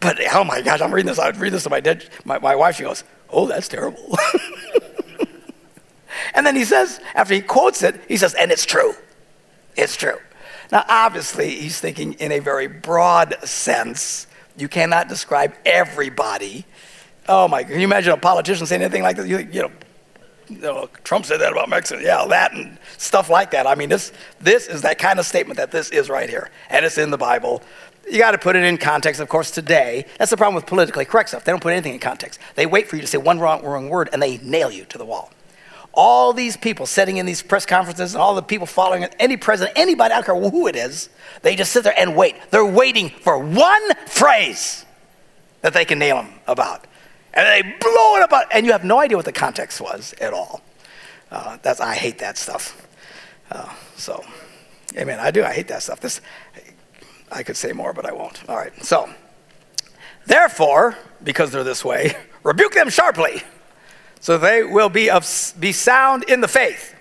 But oh my gosh, I'm reading this. I would read this to my, dad, my, my wife. She goes, Oh, that's terrible. and then he says, after he quotes it, he says, And it's true. It's true. Now, obviously, he's thinking in a very broad sense. You cannot describe everybody. Oh my, can you imagine a politician saying anything like this? You, you know, you know, Trump said that about Mexicans. Yeah, that and stuff like that. I mean, this, this is that kind of statement that this is right here. And it's in the Bible. You got to put it in context, of course, today. That's the problem with politically correct stuff. They don't put anything in context. They wait for you to say one wrong, wrong word and they nail you to the wall. All these people sitting in these press conferences and all the people following any president, anybody, I don't care who it is, they just sit there and wait. They're waiting for one phrase that they can nail them about and they blow it up, and you have no idea what the context was at all. Uh, that's I hate that stuff. Uh, so, amen. I do. I hate that stuff. This, I could say more, but I won't. All right. So, therefore, because they're this way, rebuke them sharply, so they will be of, be sound in the faith,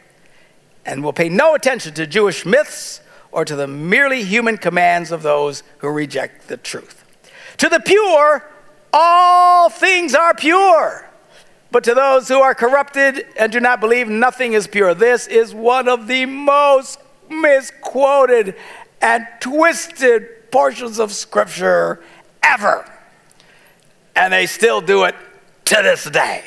and will pay no attention to Jewish myths or to the merely human commands of those who reject the truth. To the pure, all things are pure. But to those who are corrupted and do not believe, nothing is pure. This is one of the most misquoted and twisted portions of Scripture ever. And they still do it to this day.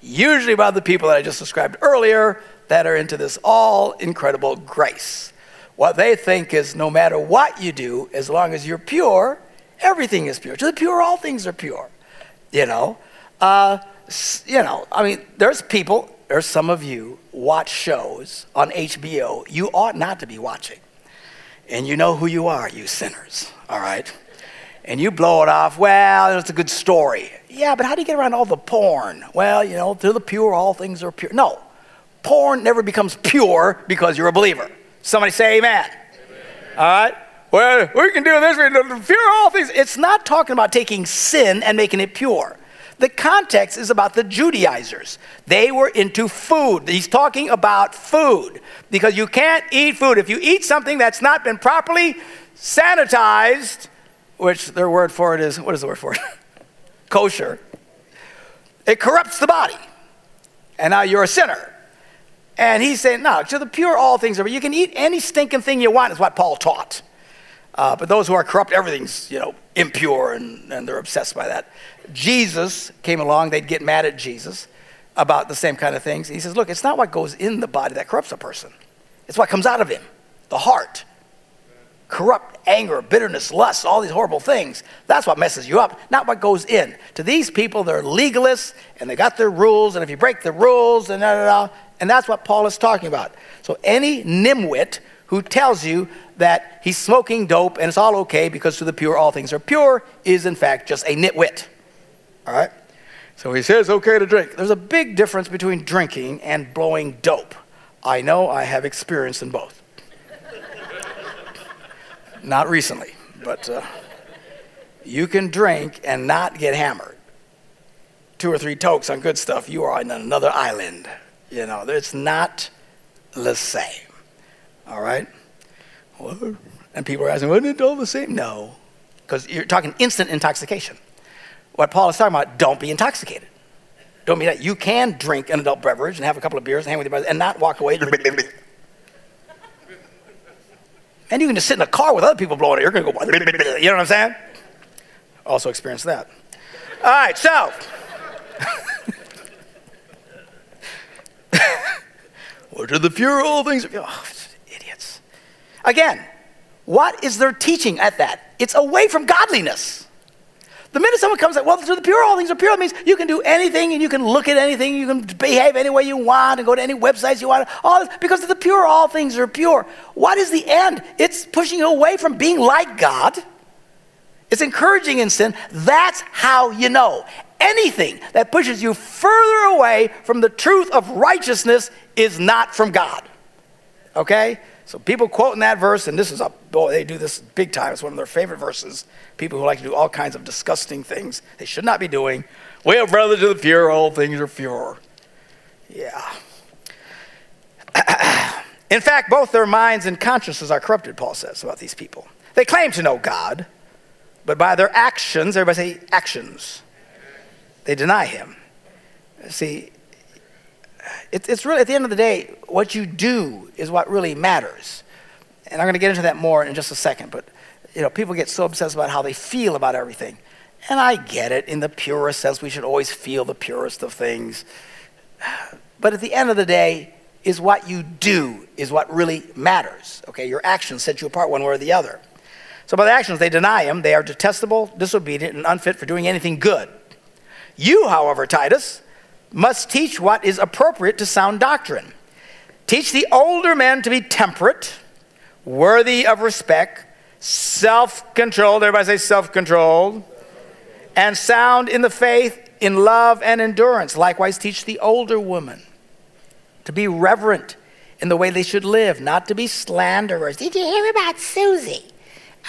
Usually by the people that I just described earlier that are into this all incredible grace. What they think is no matter what you do, as long as you're pure, everything is pure. To the pure, all things are pure. You know? Uh, you know, I mean, there's people, there's some of you watch shows on HBO you ought not to be watching. And you know who you are, you sinners, all right? And you blow it off, well, it's a good story. Yeah, but how do you get around all the porn? Well, you know, to the pure, all things are pure. No, porn never becomes pure because you're a believer. Somebody say amen. amen. All right? Well, we can do this, we can pure all things. It's not talking about taking sin and making it pure. The context is about the Judaizers. They were into food. He's talking about food because you can't eat food. If you eat something that's not been properly sanitized, which their word for it is, what is the word for it? Kosher. It corrupts the body. And now you're a sinner. And he's saying, no, to the pure, all things are. You can eat any stinking thing you want, is what Paul taught. Uh, but those who are corrupt, everything's, you know, impure and, and they're obsessed by that. Jesus came along, they'd get mad at Jesus about the same kind of things. He says, Look, it's not what goes in the body that corrupts a person, it's what comes out of him, the heart. Corrupt anger, bitterness, lust, all these horrible things. That's what messes you up, not what goes in. To these people, they're legalists and they got their rules, and if you break the rules, and da, da, da, and that's what Paul is talking about. So any nimwit who tells you that he's smoking dope and it's all okay because to the pure all things are pure is in fact just a nitwit. All right? So he says, okay to drink. There's a big difference between drinking and blowing dope. I know I have experience in both. not recently, but uh, you can drink and not get hammered. Two or three tokes on good stuff, you are on another island. You know, it's not the same. All right? And people are asking, wasn't it all the same? No, because you're talking instant intoxication what Paul is talking about, don't be intoxicated. Don't be that. You can drink an adult beverage and have a couple of beers and hang with your brothers and not walk away. and you can just sit in a car with other people blowing it. You're going to go, you know what I'm saying? Also experienced that. All right, so. what are the pure all things? Oh. Again, what is their teaching at that? It's away from godliness. The minute someone comes like, well, to the pure, all things are pure, it means you can do anything and you can look at anything, you can behave any way you want and go to any websites you want. All this, because of the pure, all things are pure. What is the end? It's pushing you away from being like God. It's encouraging in sin. That's how you know. Anything that pushes you further away from the truth of righteousness is not from God. Okay? So people quoting that verse, and this is a boy, they do this big time. It's one of their favorite verses. People who like to do all kinds of disgusting things they should not be doing. Well, brother, to the pure, all things are pure. Yeah. In fact, both their minds and consciences are corrupted, Paul says about these people. They claim to know God, but by their actions, everybody say actions, they deny him. See, it, it's really, at the end of the day, what you do is what really matters. And I'm going to get into that more in just a second, but you know, people get so obsessed about how they feel about everything. And I get it. In the purest sense, we should always feel the purest of things. But at the end of the day, is what you do is what really matters. Okay, your actions set you apart one way or the other. So by the actions, they deny him. They are detestable, disobedient, and unfit for doing anything good. You, however, Titus, must teach what is appropriate to sound doctrine. Teach the older men to be temperate, worthy of respect, self controlled. Everybody say self controlled. And sound in the faith, in love, and endurance. Likewise, teach the older women to be reverent in the way they should live, not to be slanderers. Did you hear about Susie?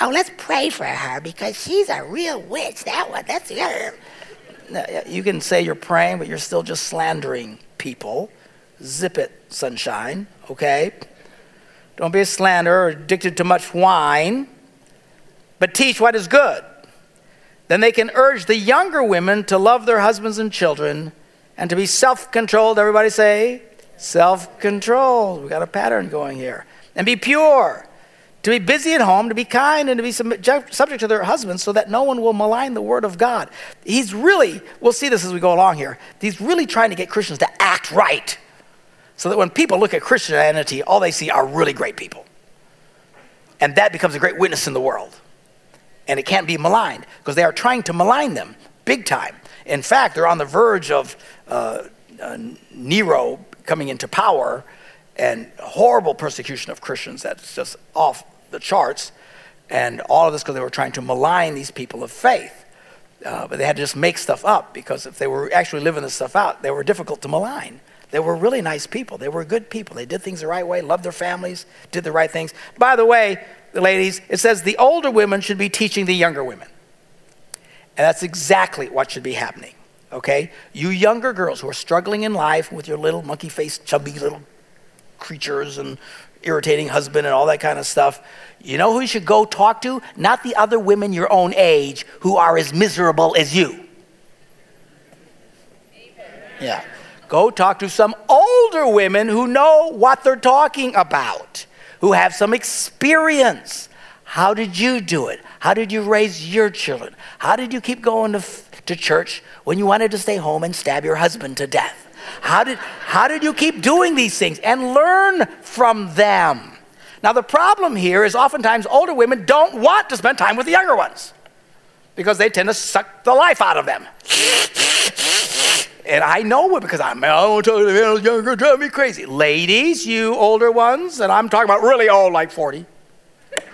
Oh, let's pray for her because she's a real witch. That one, that's the other you can say you're praying, but you're still just slandering people. Zip it, sunshine, okay? Don't be a slanderer or addicted to much wine, but teach what is good. Then they can urge the younger women to love their husbands and children and to be self controlled. Everybody say, self controlled. We got a pattern going here. And be pure to be busy at home, to be kind, and to be subject to their husbands so that no one will malign the word of God. He's really, we'll see this as we go along here, he's really trying to get Christians to act right so that when people look at Christianity, all they see are really great people. And that becomes a great witness in the world. And it can't be maligned because they are trying to malign them big time. In fact, they're on the verge of uh, uh, Nero coming into power and horrible persecution of Christians that's just off the charts. And all of this because they were trying to malign these people of faith. Uh, but they had to just make stuff up because if they were actually living this stuff out, they were difficult to malign. They were really nice people. They were good people. They did things the right way, loved their families, did the right things. By the way, ladies, it says the older women should be teaching the younger women. And that's exactly what should be happening. Okay? You younger girls who are struggling in life with your little monkey faced, chubby little creatures and irritating husband and all that kind of stuff. You know who you should go talk to? Not the other women your own age who are as miserable as you. Yeah. Go talk to some older women who know what they're talking about, who have some experience. How did you do it? How did you raise your children? How did you keep going to, to church when you wanted to stay home and stab your husband to death? How did, how did you keep doing these things? And learn from them. Now, the problem here is oftentimes older women don't want to spend time with the younger ones because they tend to suck the life out of them. And I know it because I'm, oh, I don't tell you, younger, drive me crazy. Ladies, you older ones, and I'm talking about really old, like 40.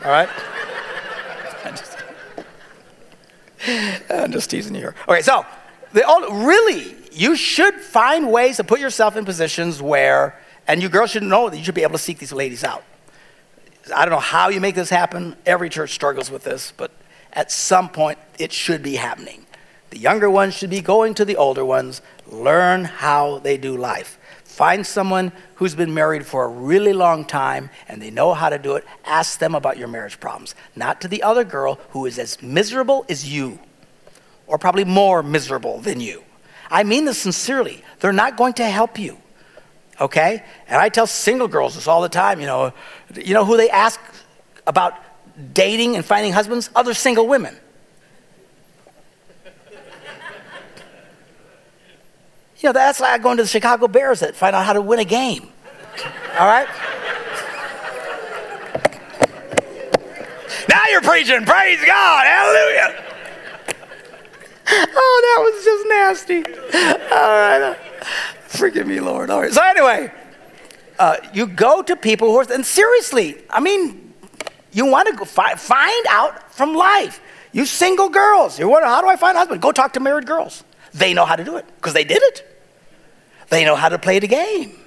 All right? I'm just, I'm just teasing you here. Okay, so the old, really, you should find ways to put yourself in positions where, and you girls should know that you should be able to seek these ladies out. I don't know how you make this happen. Every church struggles with this, but at some point it should be happening. The younger ones should be going to the older ones, learn how they do life. Find someone who's been married for a really long time and they know how to do it. Ask them about your marriage problems, not to the other girl who is as miserable as you, or probably more miserable than you. I mean this sincerely. They're not going to help you. Okay? And I tell single girls this all the time, you know, you know who they ask about dating and finding husbands? Other single women. You know, that's like going to the Chicago Bears that find out how to win a game. All right? now you're preaching. Praise God. Hallelujah. Oh, that was just nasty. All right. Forgive me, Lord. All right. So, anyway, uh, you go to people who are, and seriously, I mean, you want to go fi- find out from life. You single girls, you wonder, how do I find a husband? Go talk to married girls. They know how to do it because they did it. They know how to play the game,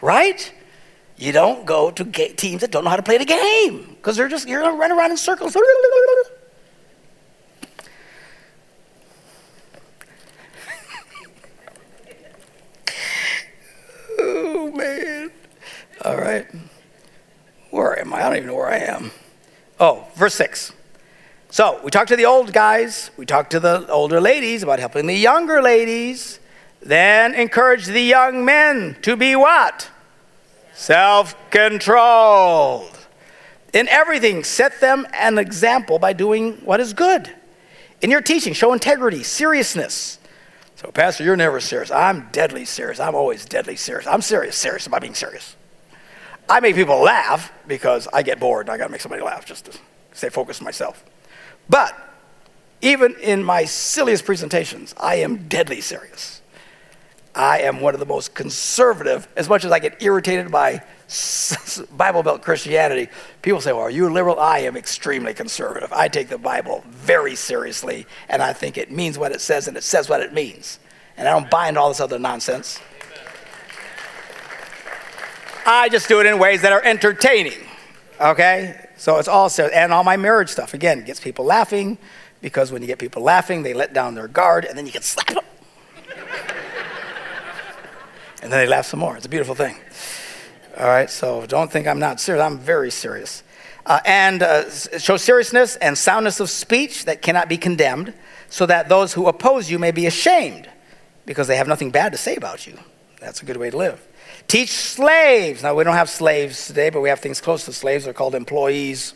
right? You don't go to teams that don't know how to play the game because they're just, you're going to run around in circles. Oh, man. All right. Where am I? I don't even know where I am. Oh, verse 6. So we talked to the old guys, we talked to the older ladies about helping the younger ladies, then encourage the young men to be what? Self controlled. In everything, set them an example by doing what is good. In your teaching, show integrity, seriousness, so, Pastor, you're never serious. I'm deadly serious. I'm always deadly serious. I'm serious, serious about being serious. I make people laugh because I get bored and I got to make somebody laugh just to stay focused myself. But even in my silliest presentations, I am deadly serious. I am one of the most conservative, as much as I get irritated by Bible Belt Christianity. People say, Well, are you liberal? I am extremely conservative. I take the Bible very seriously, and I think it means what it says, and it says what it means. And I don't buy into all this other nonsense. I just do it in ways that are entertaining. Okay? So it's all serious. And all my marriage stuff, again, gets people laughing because when you get people laughing, they let down their guard, and then you can slap them. and then they laugh some more. It's a beautiful thing. All right, so don't think I'm not serious. I'm very serious. Uh, and uh, show seriousness and soundness of speech that cannot be condemned, so that those who oppose you may be ashamed because they have nothing bad to say about you. That's a good way to live. Teach slaves. Now, we don't have slaves today, but we have things close to slaves. They're called employees.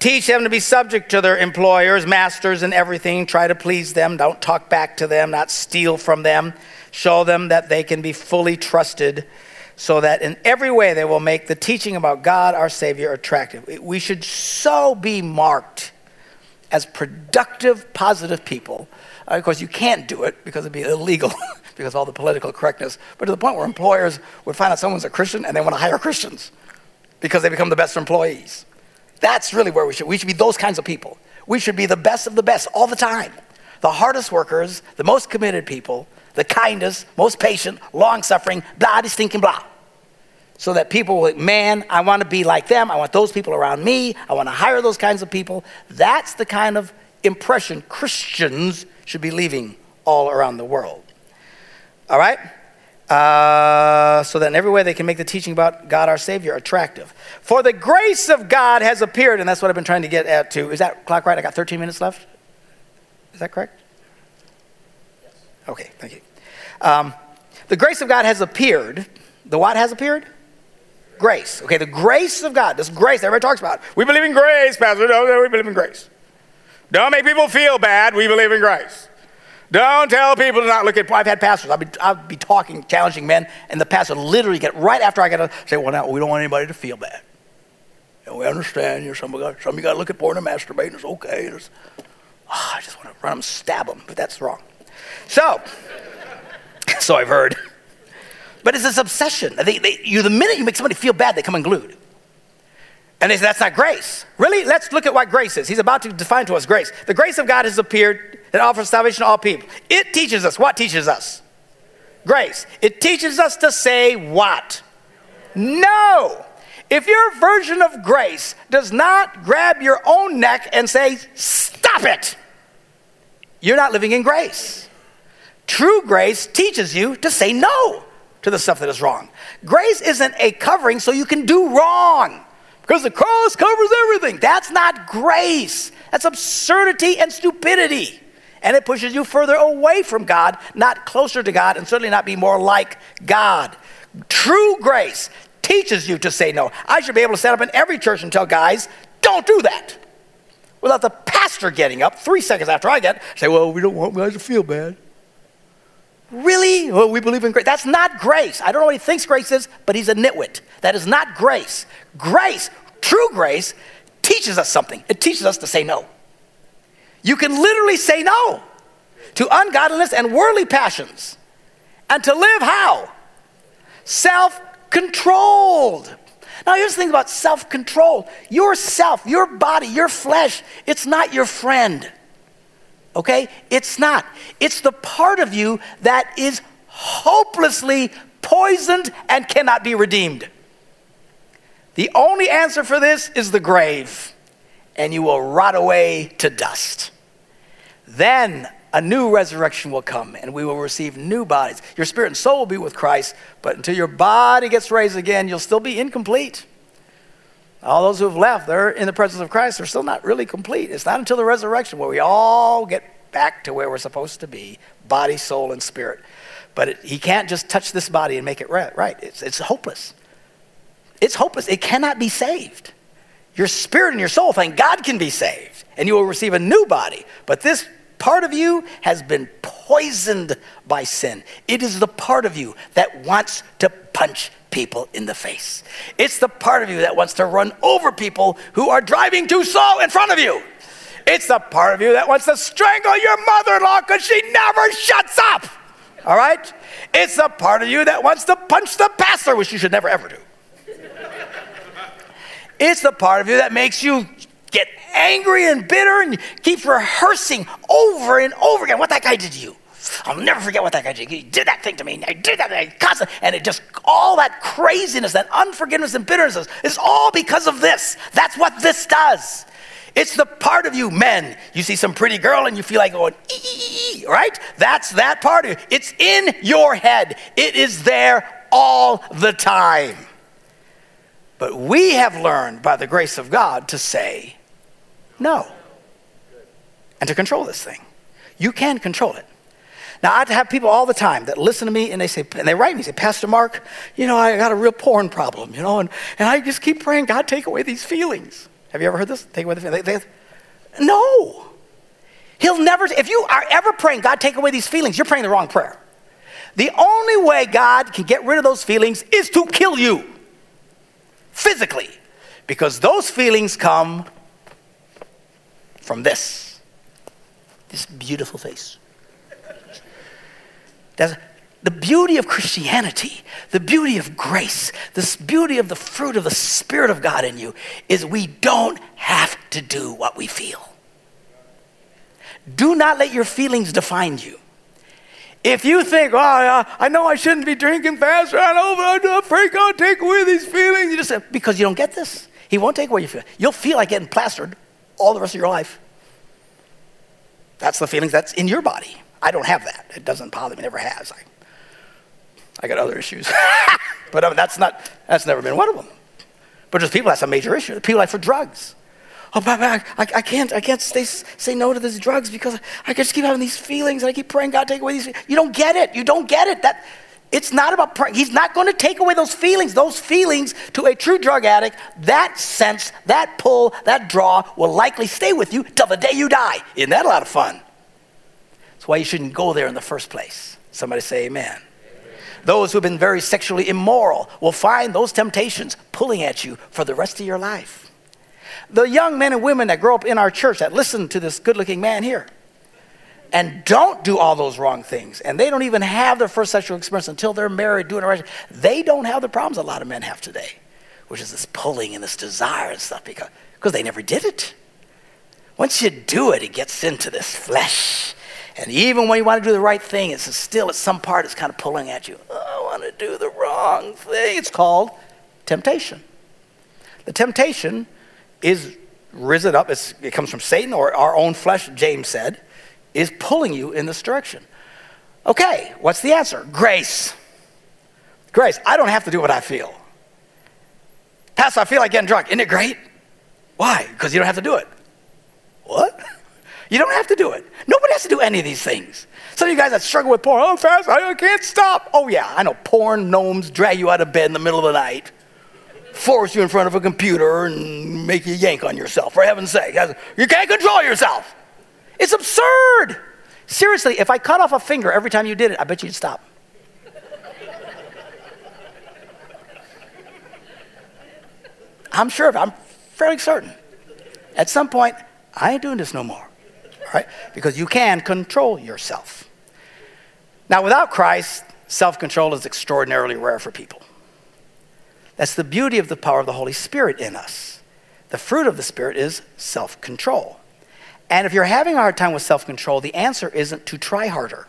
Teach them to be subject to their employers, masters, and everything. Try to please them. Don't talk back to them, not steal from them. Show them that they can be fully trusted so that in every way they will make the teaching about God, our Savior, attractive. We should so be marked as productive, positive people. Of course, you can't do it because it'd be illegal because of all the political correctness, but to the point where employers would find out someone's a Christian and they want to hire Christians because they become the best employees. That's really where we should. We should be those kinds of people. We should be the best of the best all the time. The hardest workers, the most committed people, the kindest, most patient, long suffering, blah, stinking blah. So that people will, man, I want to be like them. I want those people around me. I want to hire those kinds of people. That's the kind of impression Christians should be leaving all around the world. All right? Uh, so that in every way they can make the teaching about God our Savior attractive. For the grace of God has appeared, and that's what I've been trying to get at too. Is that clock right? I got 13 minutes left? Is that correct? Okay, thank you. Um, the grace of God has appeared. The what has appeared? Grace. Okay, the grace of God. This grace everybody talks about. We believe in grace, Pastor. No, no, we believe in grace. Don't make people feel bad. We believe in grace. Don't tell people to not look at. I've had pastors. I'll be, I'll be talking, challenging men, and the pastor literally get right after I get to say, "Well, now we don't want anybody to feel bad, and we understand. You know, some of some of you got to look at porn and masturbate. It's okay. It's, oh, I just want to run them, stab them, but that's wrong. So, so I've heard. But it's this obsession. They, they, you, the minute you make somebody feel bad, they come unglued. And they say, that's not grace. Really? Let's look at what grace is. He's about to define to us grace. The grace of God has appeared that offers salvation to all people. It teaches us. What teaches us? Grace. It teaches us to say what? No. If your version of grace does not grab your own neck and say, stop it, you're not living in grace. True grace teaches you to say no to the stuff that is wrong. Grace isn't a covering so you can do wrong because the cross covers everything. That's not grace. That's absurdity and stupidity. And it pushes you further away from God, not closer to God, and certainly not be more like God. True grace teaches you to say no. I should be able to stand up in every church and tell guys, don't do that. Without the pastor getting up three seconds after I get, say, well, we don't want guys to feel bad. Really? Well, we believe in grace. That's not grace. I don't know what he thinks grace is, but he's a nitwit. That is not grace. Grace, true grace, teaches us something. It teaches us to say no. You can literally say no to ungodliness and worldly passions. And to live how? Self controlled. Now, here's the thing about self control yourself, your body, your flesh, it's not your friend. Okay? It's not. It's the part of you that is hopelessly poisoned and cannot be redeemed. The only answer for this is the grave, and you will rot away to dust. Then a new resurrection will come, and we will receive new bodies. Your spirit and soul will be with Christ, but until your body gets raised again, you'll still be incomplete. All those who have left, they're in the presence of Christ, they're still not really complete. It's not until the resurrection where we all get back to where we're supposed to be body, soul, and spirit. But it, he can't just touch this body and make it right. right. It's, it's hopeless. It's hopeless. It cannot be saved. Your spirit and your soul, thank God, can be saved, and you will receive a new body. But this part of you has been poisoned by sin. It is the part of you that wants to punch people in the face. It's the part of you that wants to run over people who are driving too slow in front of you. It's the part of you that wants to strangle your mother in law because she never shuts up. All right? It's the part of you that wants to punch the pastor, which you should never ever do. It's the part of you that makes you get angry and bitter and keeps rehearsing over and over again what that guy did to you. I'll never forget what that guy did. He did that thing to me. I did that thing. And it just, all that craziness, that unforgiveness and bitterness is all because of this. That's what this does. It's the part of you, men. You see some pretty girl and you feel like going, ee, right? That's that part of you. It's in your head. It is there all the time. But we have learned by the grace of God to say no and to control this thing. You can control it. Now, I have people all the time that listen to me and they say, and they write me, say, Pastor Mark, you know, I got a real porn problem, you know, and, and I just keep praying, God, take away these feelings. Have you ever heard this? Take away the feelings. They, they, no. He'll never, if you are ever praying, God, take away these feelings, you're praying the wrong prayer. The only way God can get rid of those feelings is to kill you physically, because those feelings come from this this beautiful face. That's, the beauty of Christianity, the beauty of grace, the beauty of the fruit of the Spirit of God in you is we don't have to do what we feel. Do not let your feelings define you. If you think, oh, I know I shouldn't be drinking fast, I know, but I pray God take away these feelings. You just say, because you don't get this. He won't take away your feelings. You'll feel like getting plastered all the rest of your life. That's the feelings that's in your body. I don't have that. It doesn't bother me, never has. I, I got other issues. but uh, that's not, that's never been one of them. But just people, that's a major issue. People like for drugs oh, Papa, I, I, can't, I can't stay, say no to these drugs because I just keep having these feelings and I keep praying, God, take away these. You don't get it. You don't get it. That, it's not about praying. He's not going to take away those feelings. Those feelings to a true drug addict, that sense, that pull, that draw will likely stay with you till the day you die. Isn't that a lot of fun? That's why you shouldn't go there in the first place. Somebody say amen. Those who have been very sexually immoral will find those temptations pulling at you for the rest of your life the young men and women that grow up in our church that listen to this good looking man here and don't do all those wrong things, and they don't even have their first sexual experience until they're married, doing it right, they don't have the problems a lot of men have today, which is this pulling and this desire and stuff because, because they never did it. Once you do it, it gets into this flesh. And even when you want to do the right thing, it's still at some part it's kind of pulling at you. Oh, I want to do the wrong thing. It's called temptation. The temptation is risen up, it comes from Satan or our own flesh, James said, is pulling you in this direction. Okay, what's the answer? Grace. Grace. I don't have to do what I feel. Pastor, I feel like getting drunk. Isn't it great? Why? Because you don't have to do it. What? You don't have to do it. Nobody has to do any of these things. Some of you guys that struggle with porn, oh, fast, I can't stop. Oh, yeah, I know porn gnomes drag you out of bed in the middle of the night force you in front of a computer and make you yank on yourself, for heaven's sake. You can't control yourself. It's absurd. Seriously, if I cut off a finger every time you did it, I bet you'd stop. I'm sure of it. I'm fairly certain. At some point, I ain't doing this no more. Right? Because you can control yourself. Now, without Christ, self control is extraordinarily rare for people. That's the beauty of the power of the Holy Spirit in us. The fruit of the Spirit is self control. And if you're having a hard time with self control, the answer isn't to try harder.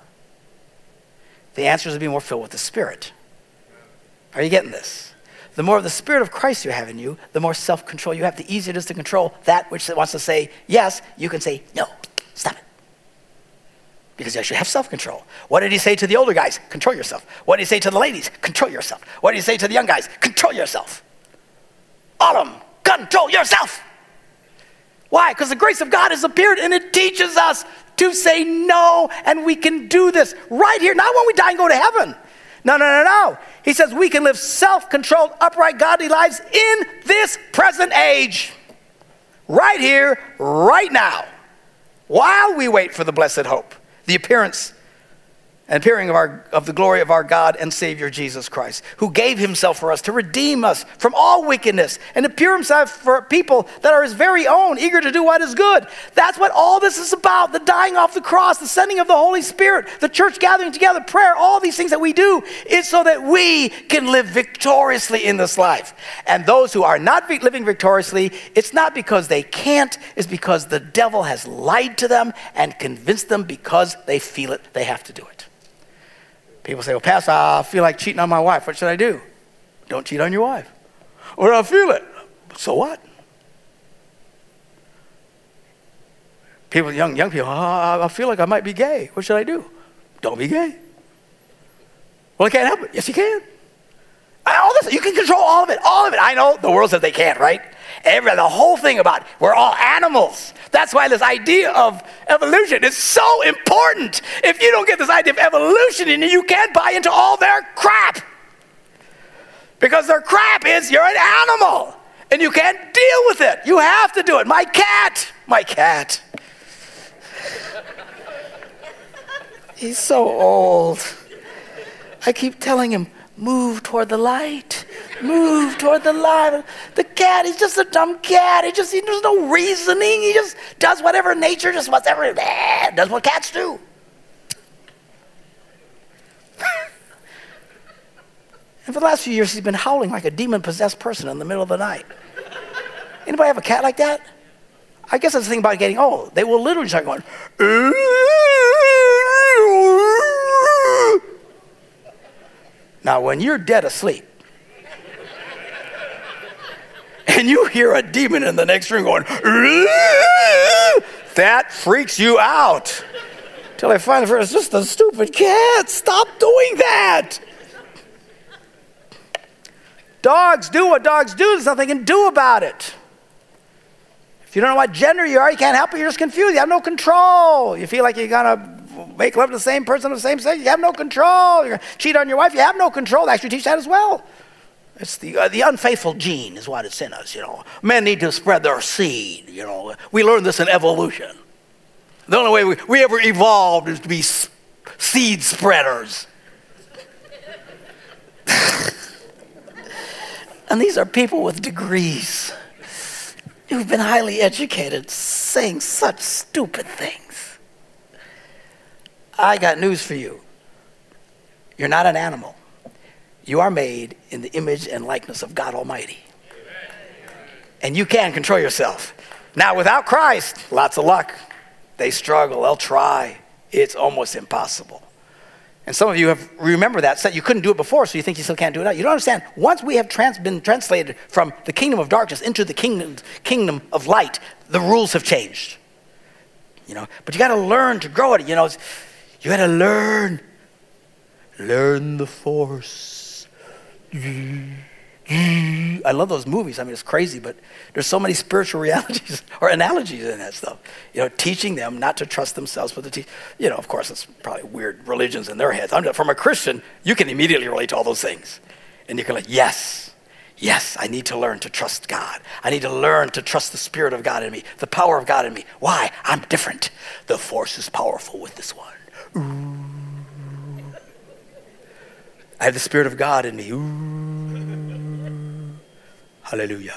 The answer is to be more filled with the Spirit. Are you getting this? The more of the Spirit of Christ you have in you, the more self control you have, the easier it is to control that which wants to say yes, you can say no. Stop it because you should have self control. What did he say to the older guys? Control yourself. What did he say to the ladies? Control yourself. What did he say to the young guys? Control yourself. All of them, control yourself. Why? Because the grace of God has appeared and it teaches us to say no, and we can do this right here, not when we die and go to heaven. No, no, no, no. He says we can live self controlled, upright, godly lives in this present age. Right here, right now, while we wait for the blessed hope the appearance appearing of, our, of the glory of our God and Savior Jesus Christ, who gave himself for us to redeem us from all wickedness and to appear himself for people that are his very own, eager to do what is good. That's what all this is about the dying off the cross, the sending of the Holy Spirit, the church gathering together, prayer, all these things that we do is so that we can live victoriously in this life. And those who are not living victoriously, it's not because they can't, it's because the devil has lied to them and convinced them because they feel it, they have to do it. People say, Well, Pastor, I feel like cheating on my wife. What should I do? Don't cheat on your wife. Or I feel it. So what? People, young, young people, oh, I feel like I might be gay. What should I do? Don't be gay. Well, I can't help it. Yes, you can. Listen, you can control all of it, all of it. I know the world says they can't, right? Every, the whole thing about we're all animals. That's why this idea of evolution is so important. If you don't get this idea of evolution in you, you can't buy into all their crap. Because their crap is you're an animal and you can't deal with it. You have to do it. My cat, my cat. He's so old. I keep telling him, move toward the light. Move toward the light. The cat, he's just a dumb cat. He just, he, there's no reasoning. He just does whatever nature, just whatever, eh, does what cats do. and for the last few years, he's been howling like a demon possessed person in the middle of the night. Anybody have a cat like that? I guess that's the thing about getting old. They will literally start going, Now, when you're dead asleep, and you hear a demon in the next room going, that freaks you out. Till I finally it's just a stupid cat. Stop doing that. Dogs do what dogs do. There's nothing you can do about it. If you don't know what gender you are, you can't help it. You're just confused. You have no control. You feel like you're gonna make love to the same person of the same sex. You have no control. You're gonna cheat on your wife. You have no control. They actually teach that as well. It's the, uh, the unfaithful gene is what it's in us, you know. Men need to spread their seed, you know. We learned this in evolution. The only way we, we ever evolved is to be seed spreaders. and these are people with degrees who've been highly educated saying such stupid things. I got news for you. You're not an animal. You are made in the image and likeness of God Almighty. And you can control yourself. Now, without Christ, lots of luck. They struggle, they'll try. It's almost impossible. And some of you have remember that said you couldn't do it before, so you think you still can't do it now. You don't understand. Once we have trans, been translated from the kingdom of darkness into the kingdom, kingdom of light, the rules have changed. You know, but you got to learn to grow it. You know, you got to learn, learn the force. I love those movies. I mean, it's crazy, but there's so many spiritual realities or analogies in that stuff. You know, teaching them not to trust themselves, but to teach. You know, of course, it's probably weird religions in their heads. I'm, from a Christian, you can immediately relate to all those things, and you can like, yes, yes, I need to learn to trust God. I need to learn to trust the Spirit of God in me, the power of God in me. Why? I'm different. The force is powerful with this one. Ooh. I have the Spirit of God in me. Ooh. Hallelujah.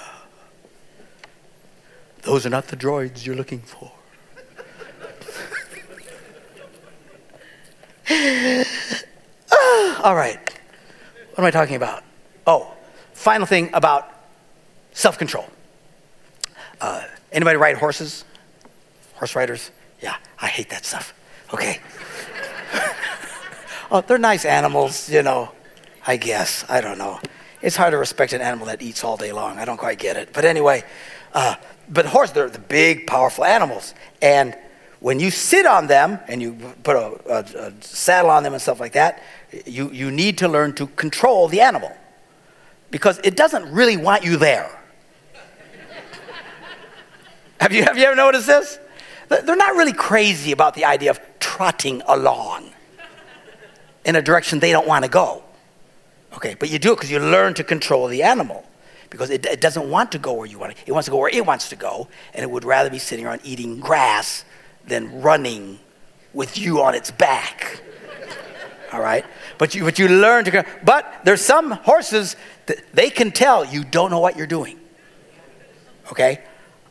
Those are not the droids you're looking for. All right. What am I talking about? Oh, final thing about self control. Uh, anybody ride horses? Horse riders? Yeah, I hate that stuff. Okay. oh, they're nice animals, you know. I guess. I don't know. It's hard to respect an animal that eats all day long. I don't quite get it. But anyway, uh, but horses, they're the big, powerful animals. And when you sit on them and you put a, a, a saddle on them and stuff like that, you, you need to learn to control the animal because it doesn't really want you there. have, you, have you ever noticed this? They're not really crazy about the idea of trotting along in a direction they don't want to go. Okay, but you do it because you learn to control the animal because it, it, doesn't want to go where you want to. It wants to go where it wants to go, and it would rather be sitting around eating grass than running with you on its back. All right, but you but you learn to. But there's some horses that they can tell you don't know what you're doing. Okay,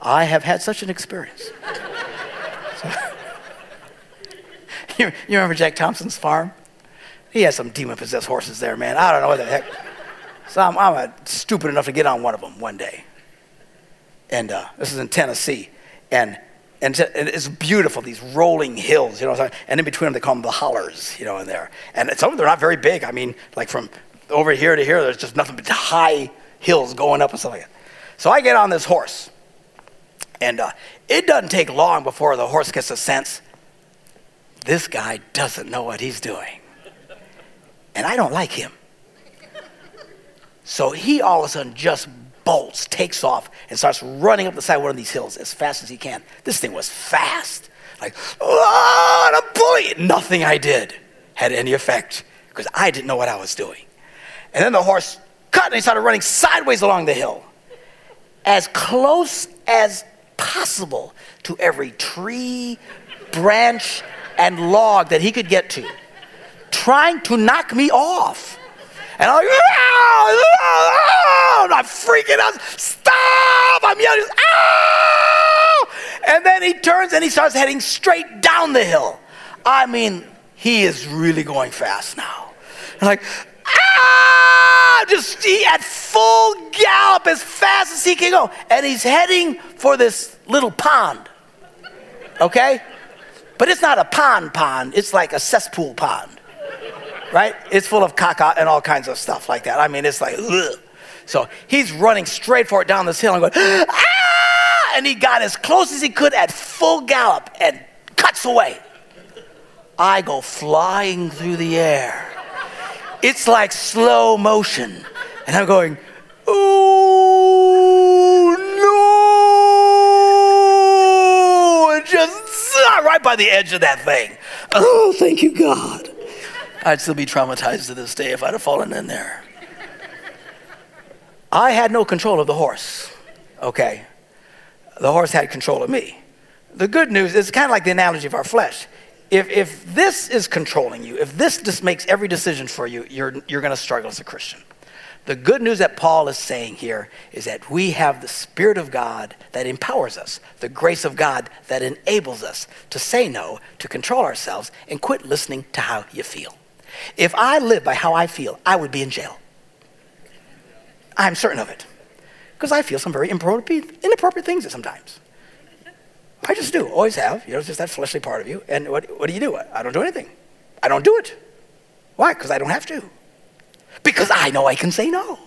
I have had such an experience. So, you, you remember Jack Thompson's farm? He has some demon possessed horses there, man. I don't know what the heck. So I'm, I'm stupid enough to get on one of them one day. And uh, this is in Tennessee. And, and it's beautiful, these rolling hills, you know. And in between them, they call them the hollers, you know, in there. And some of them are not very big. I mean, like from over here to here, there's just nothing but high hills going up and stuff like that. So I get on this horse. And uh, it doesn't take long before the horse gets a sense this guy doesn't know what he's doing and I don't like him. So he all of a sudden just bolts, takes off, and starts running up the side of one of these hills as fast as he can. This thing was fast. Like, oh, and a bully. Nothing I did had any effect because I didn't know what I was doing. And then the horse cut and he started running sideways along the hill, as close as possible to every tree, branch, and log that he could get to, trying to knock me off. And I'm like, ah, ah, I'm freaking out. Stop! I'm yelling, ah! And then he turns and he starts heading straight down the hill. I mean, he is really going fast now. And like, ah! Just he at full gallop as fast as he can go. And he's heading for this little pond. Okay? But it's not a pond pond, it's like a cesspool pond right? It's full of caca and all kinds of stuff like that. I mean, it's like, ugh. So he's running straight for it down this hill and going, ah! And he got as close as he could at full gallop and cuts away. I go flying through the air. It's like slow motion. And I'm going, oh no! And just right by the edge of that thing. Oh, thank you, God. I'd still be traumatized to this day if I'd have fallen in there. I had no control of the horse, okay? The horse had control of me. The good news is kind of like the analogy of our flesh. If, if this is controlling you, if this just makes every decision for you, you're, you're going to struggle as a Christian. The good news that Paul is saying here is that we have the Spirit of God that empowers us, the grace of God that enables us to say no, to control ourselves, and quit listening to how you feel. If I lived by how I feel, I would be in jail. I'm certain of it. Because I feel some very inappropriate things sometimes. I just do, always have. You know, it's just that fleshly part of you. And what, what do you do? I don't do anything. I don't do it. Why? Because I don't have to. Because I know I can say no.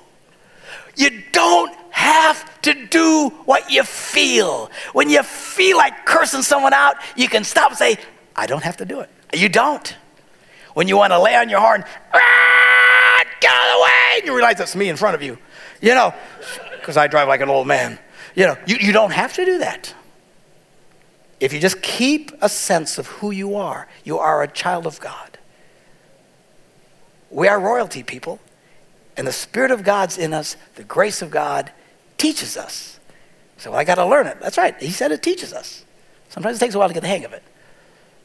You don't have to do what you feel. When you feel like cursing someone out, you can stop and say, I don't have to do it. You don't when you want to lay on your horn, ah, get out of the way, and you realize it's me in front of you. You know, because I drive like an old man. You know, you, you don't have to do that. If you just keep a sense of who you are, you are a child of God. We are royalty people, and the Spirit of God's in us, the grace of God teaches us. So I got to learn it. That's right. He said it teaches us. Sometimes it takes a while to get the hang of it,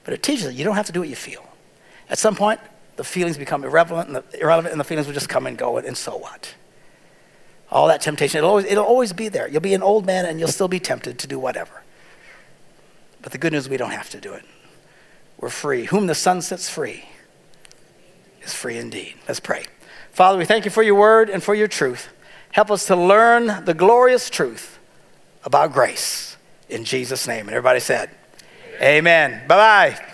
but it teaches us. You don't have to do what you feel. At some point, the feelings become irrelevant and the, irrelevant, and the feelings will just come and go, and so what? All that temptation, it'll always, it'll always be there. You'll be an old man and you'll still be tempted to do whatever. But the good news, we don't have to do it. We're free. Whom the Son sets free is free indeed. Let's pray. Father, we thank you for your word and for your truth. Help us to learn the glorious truth about grace in Jesus' name. And everybody said, Amen. Amen. Bye bye.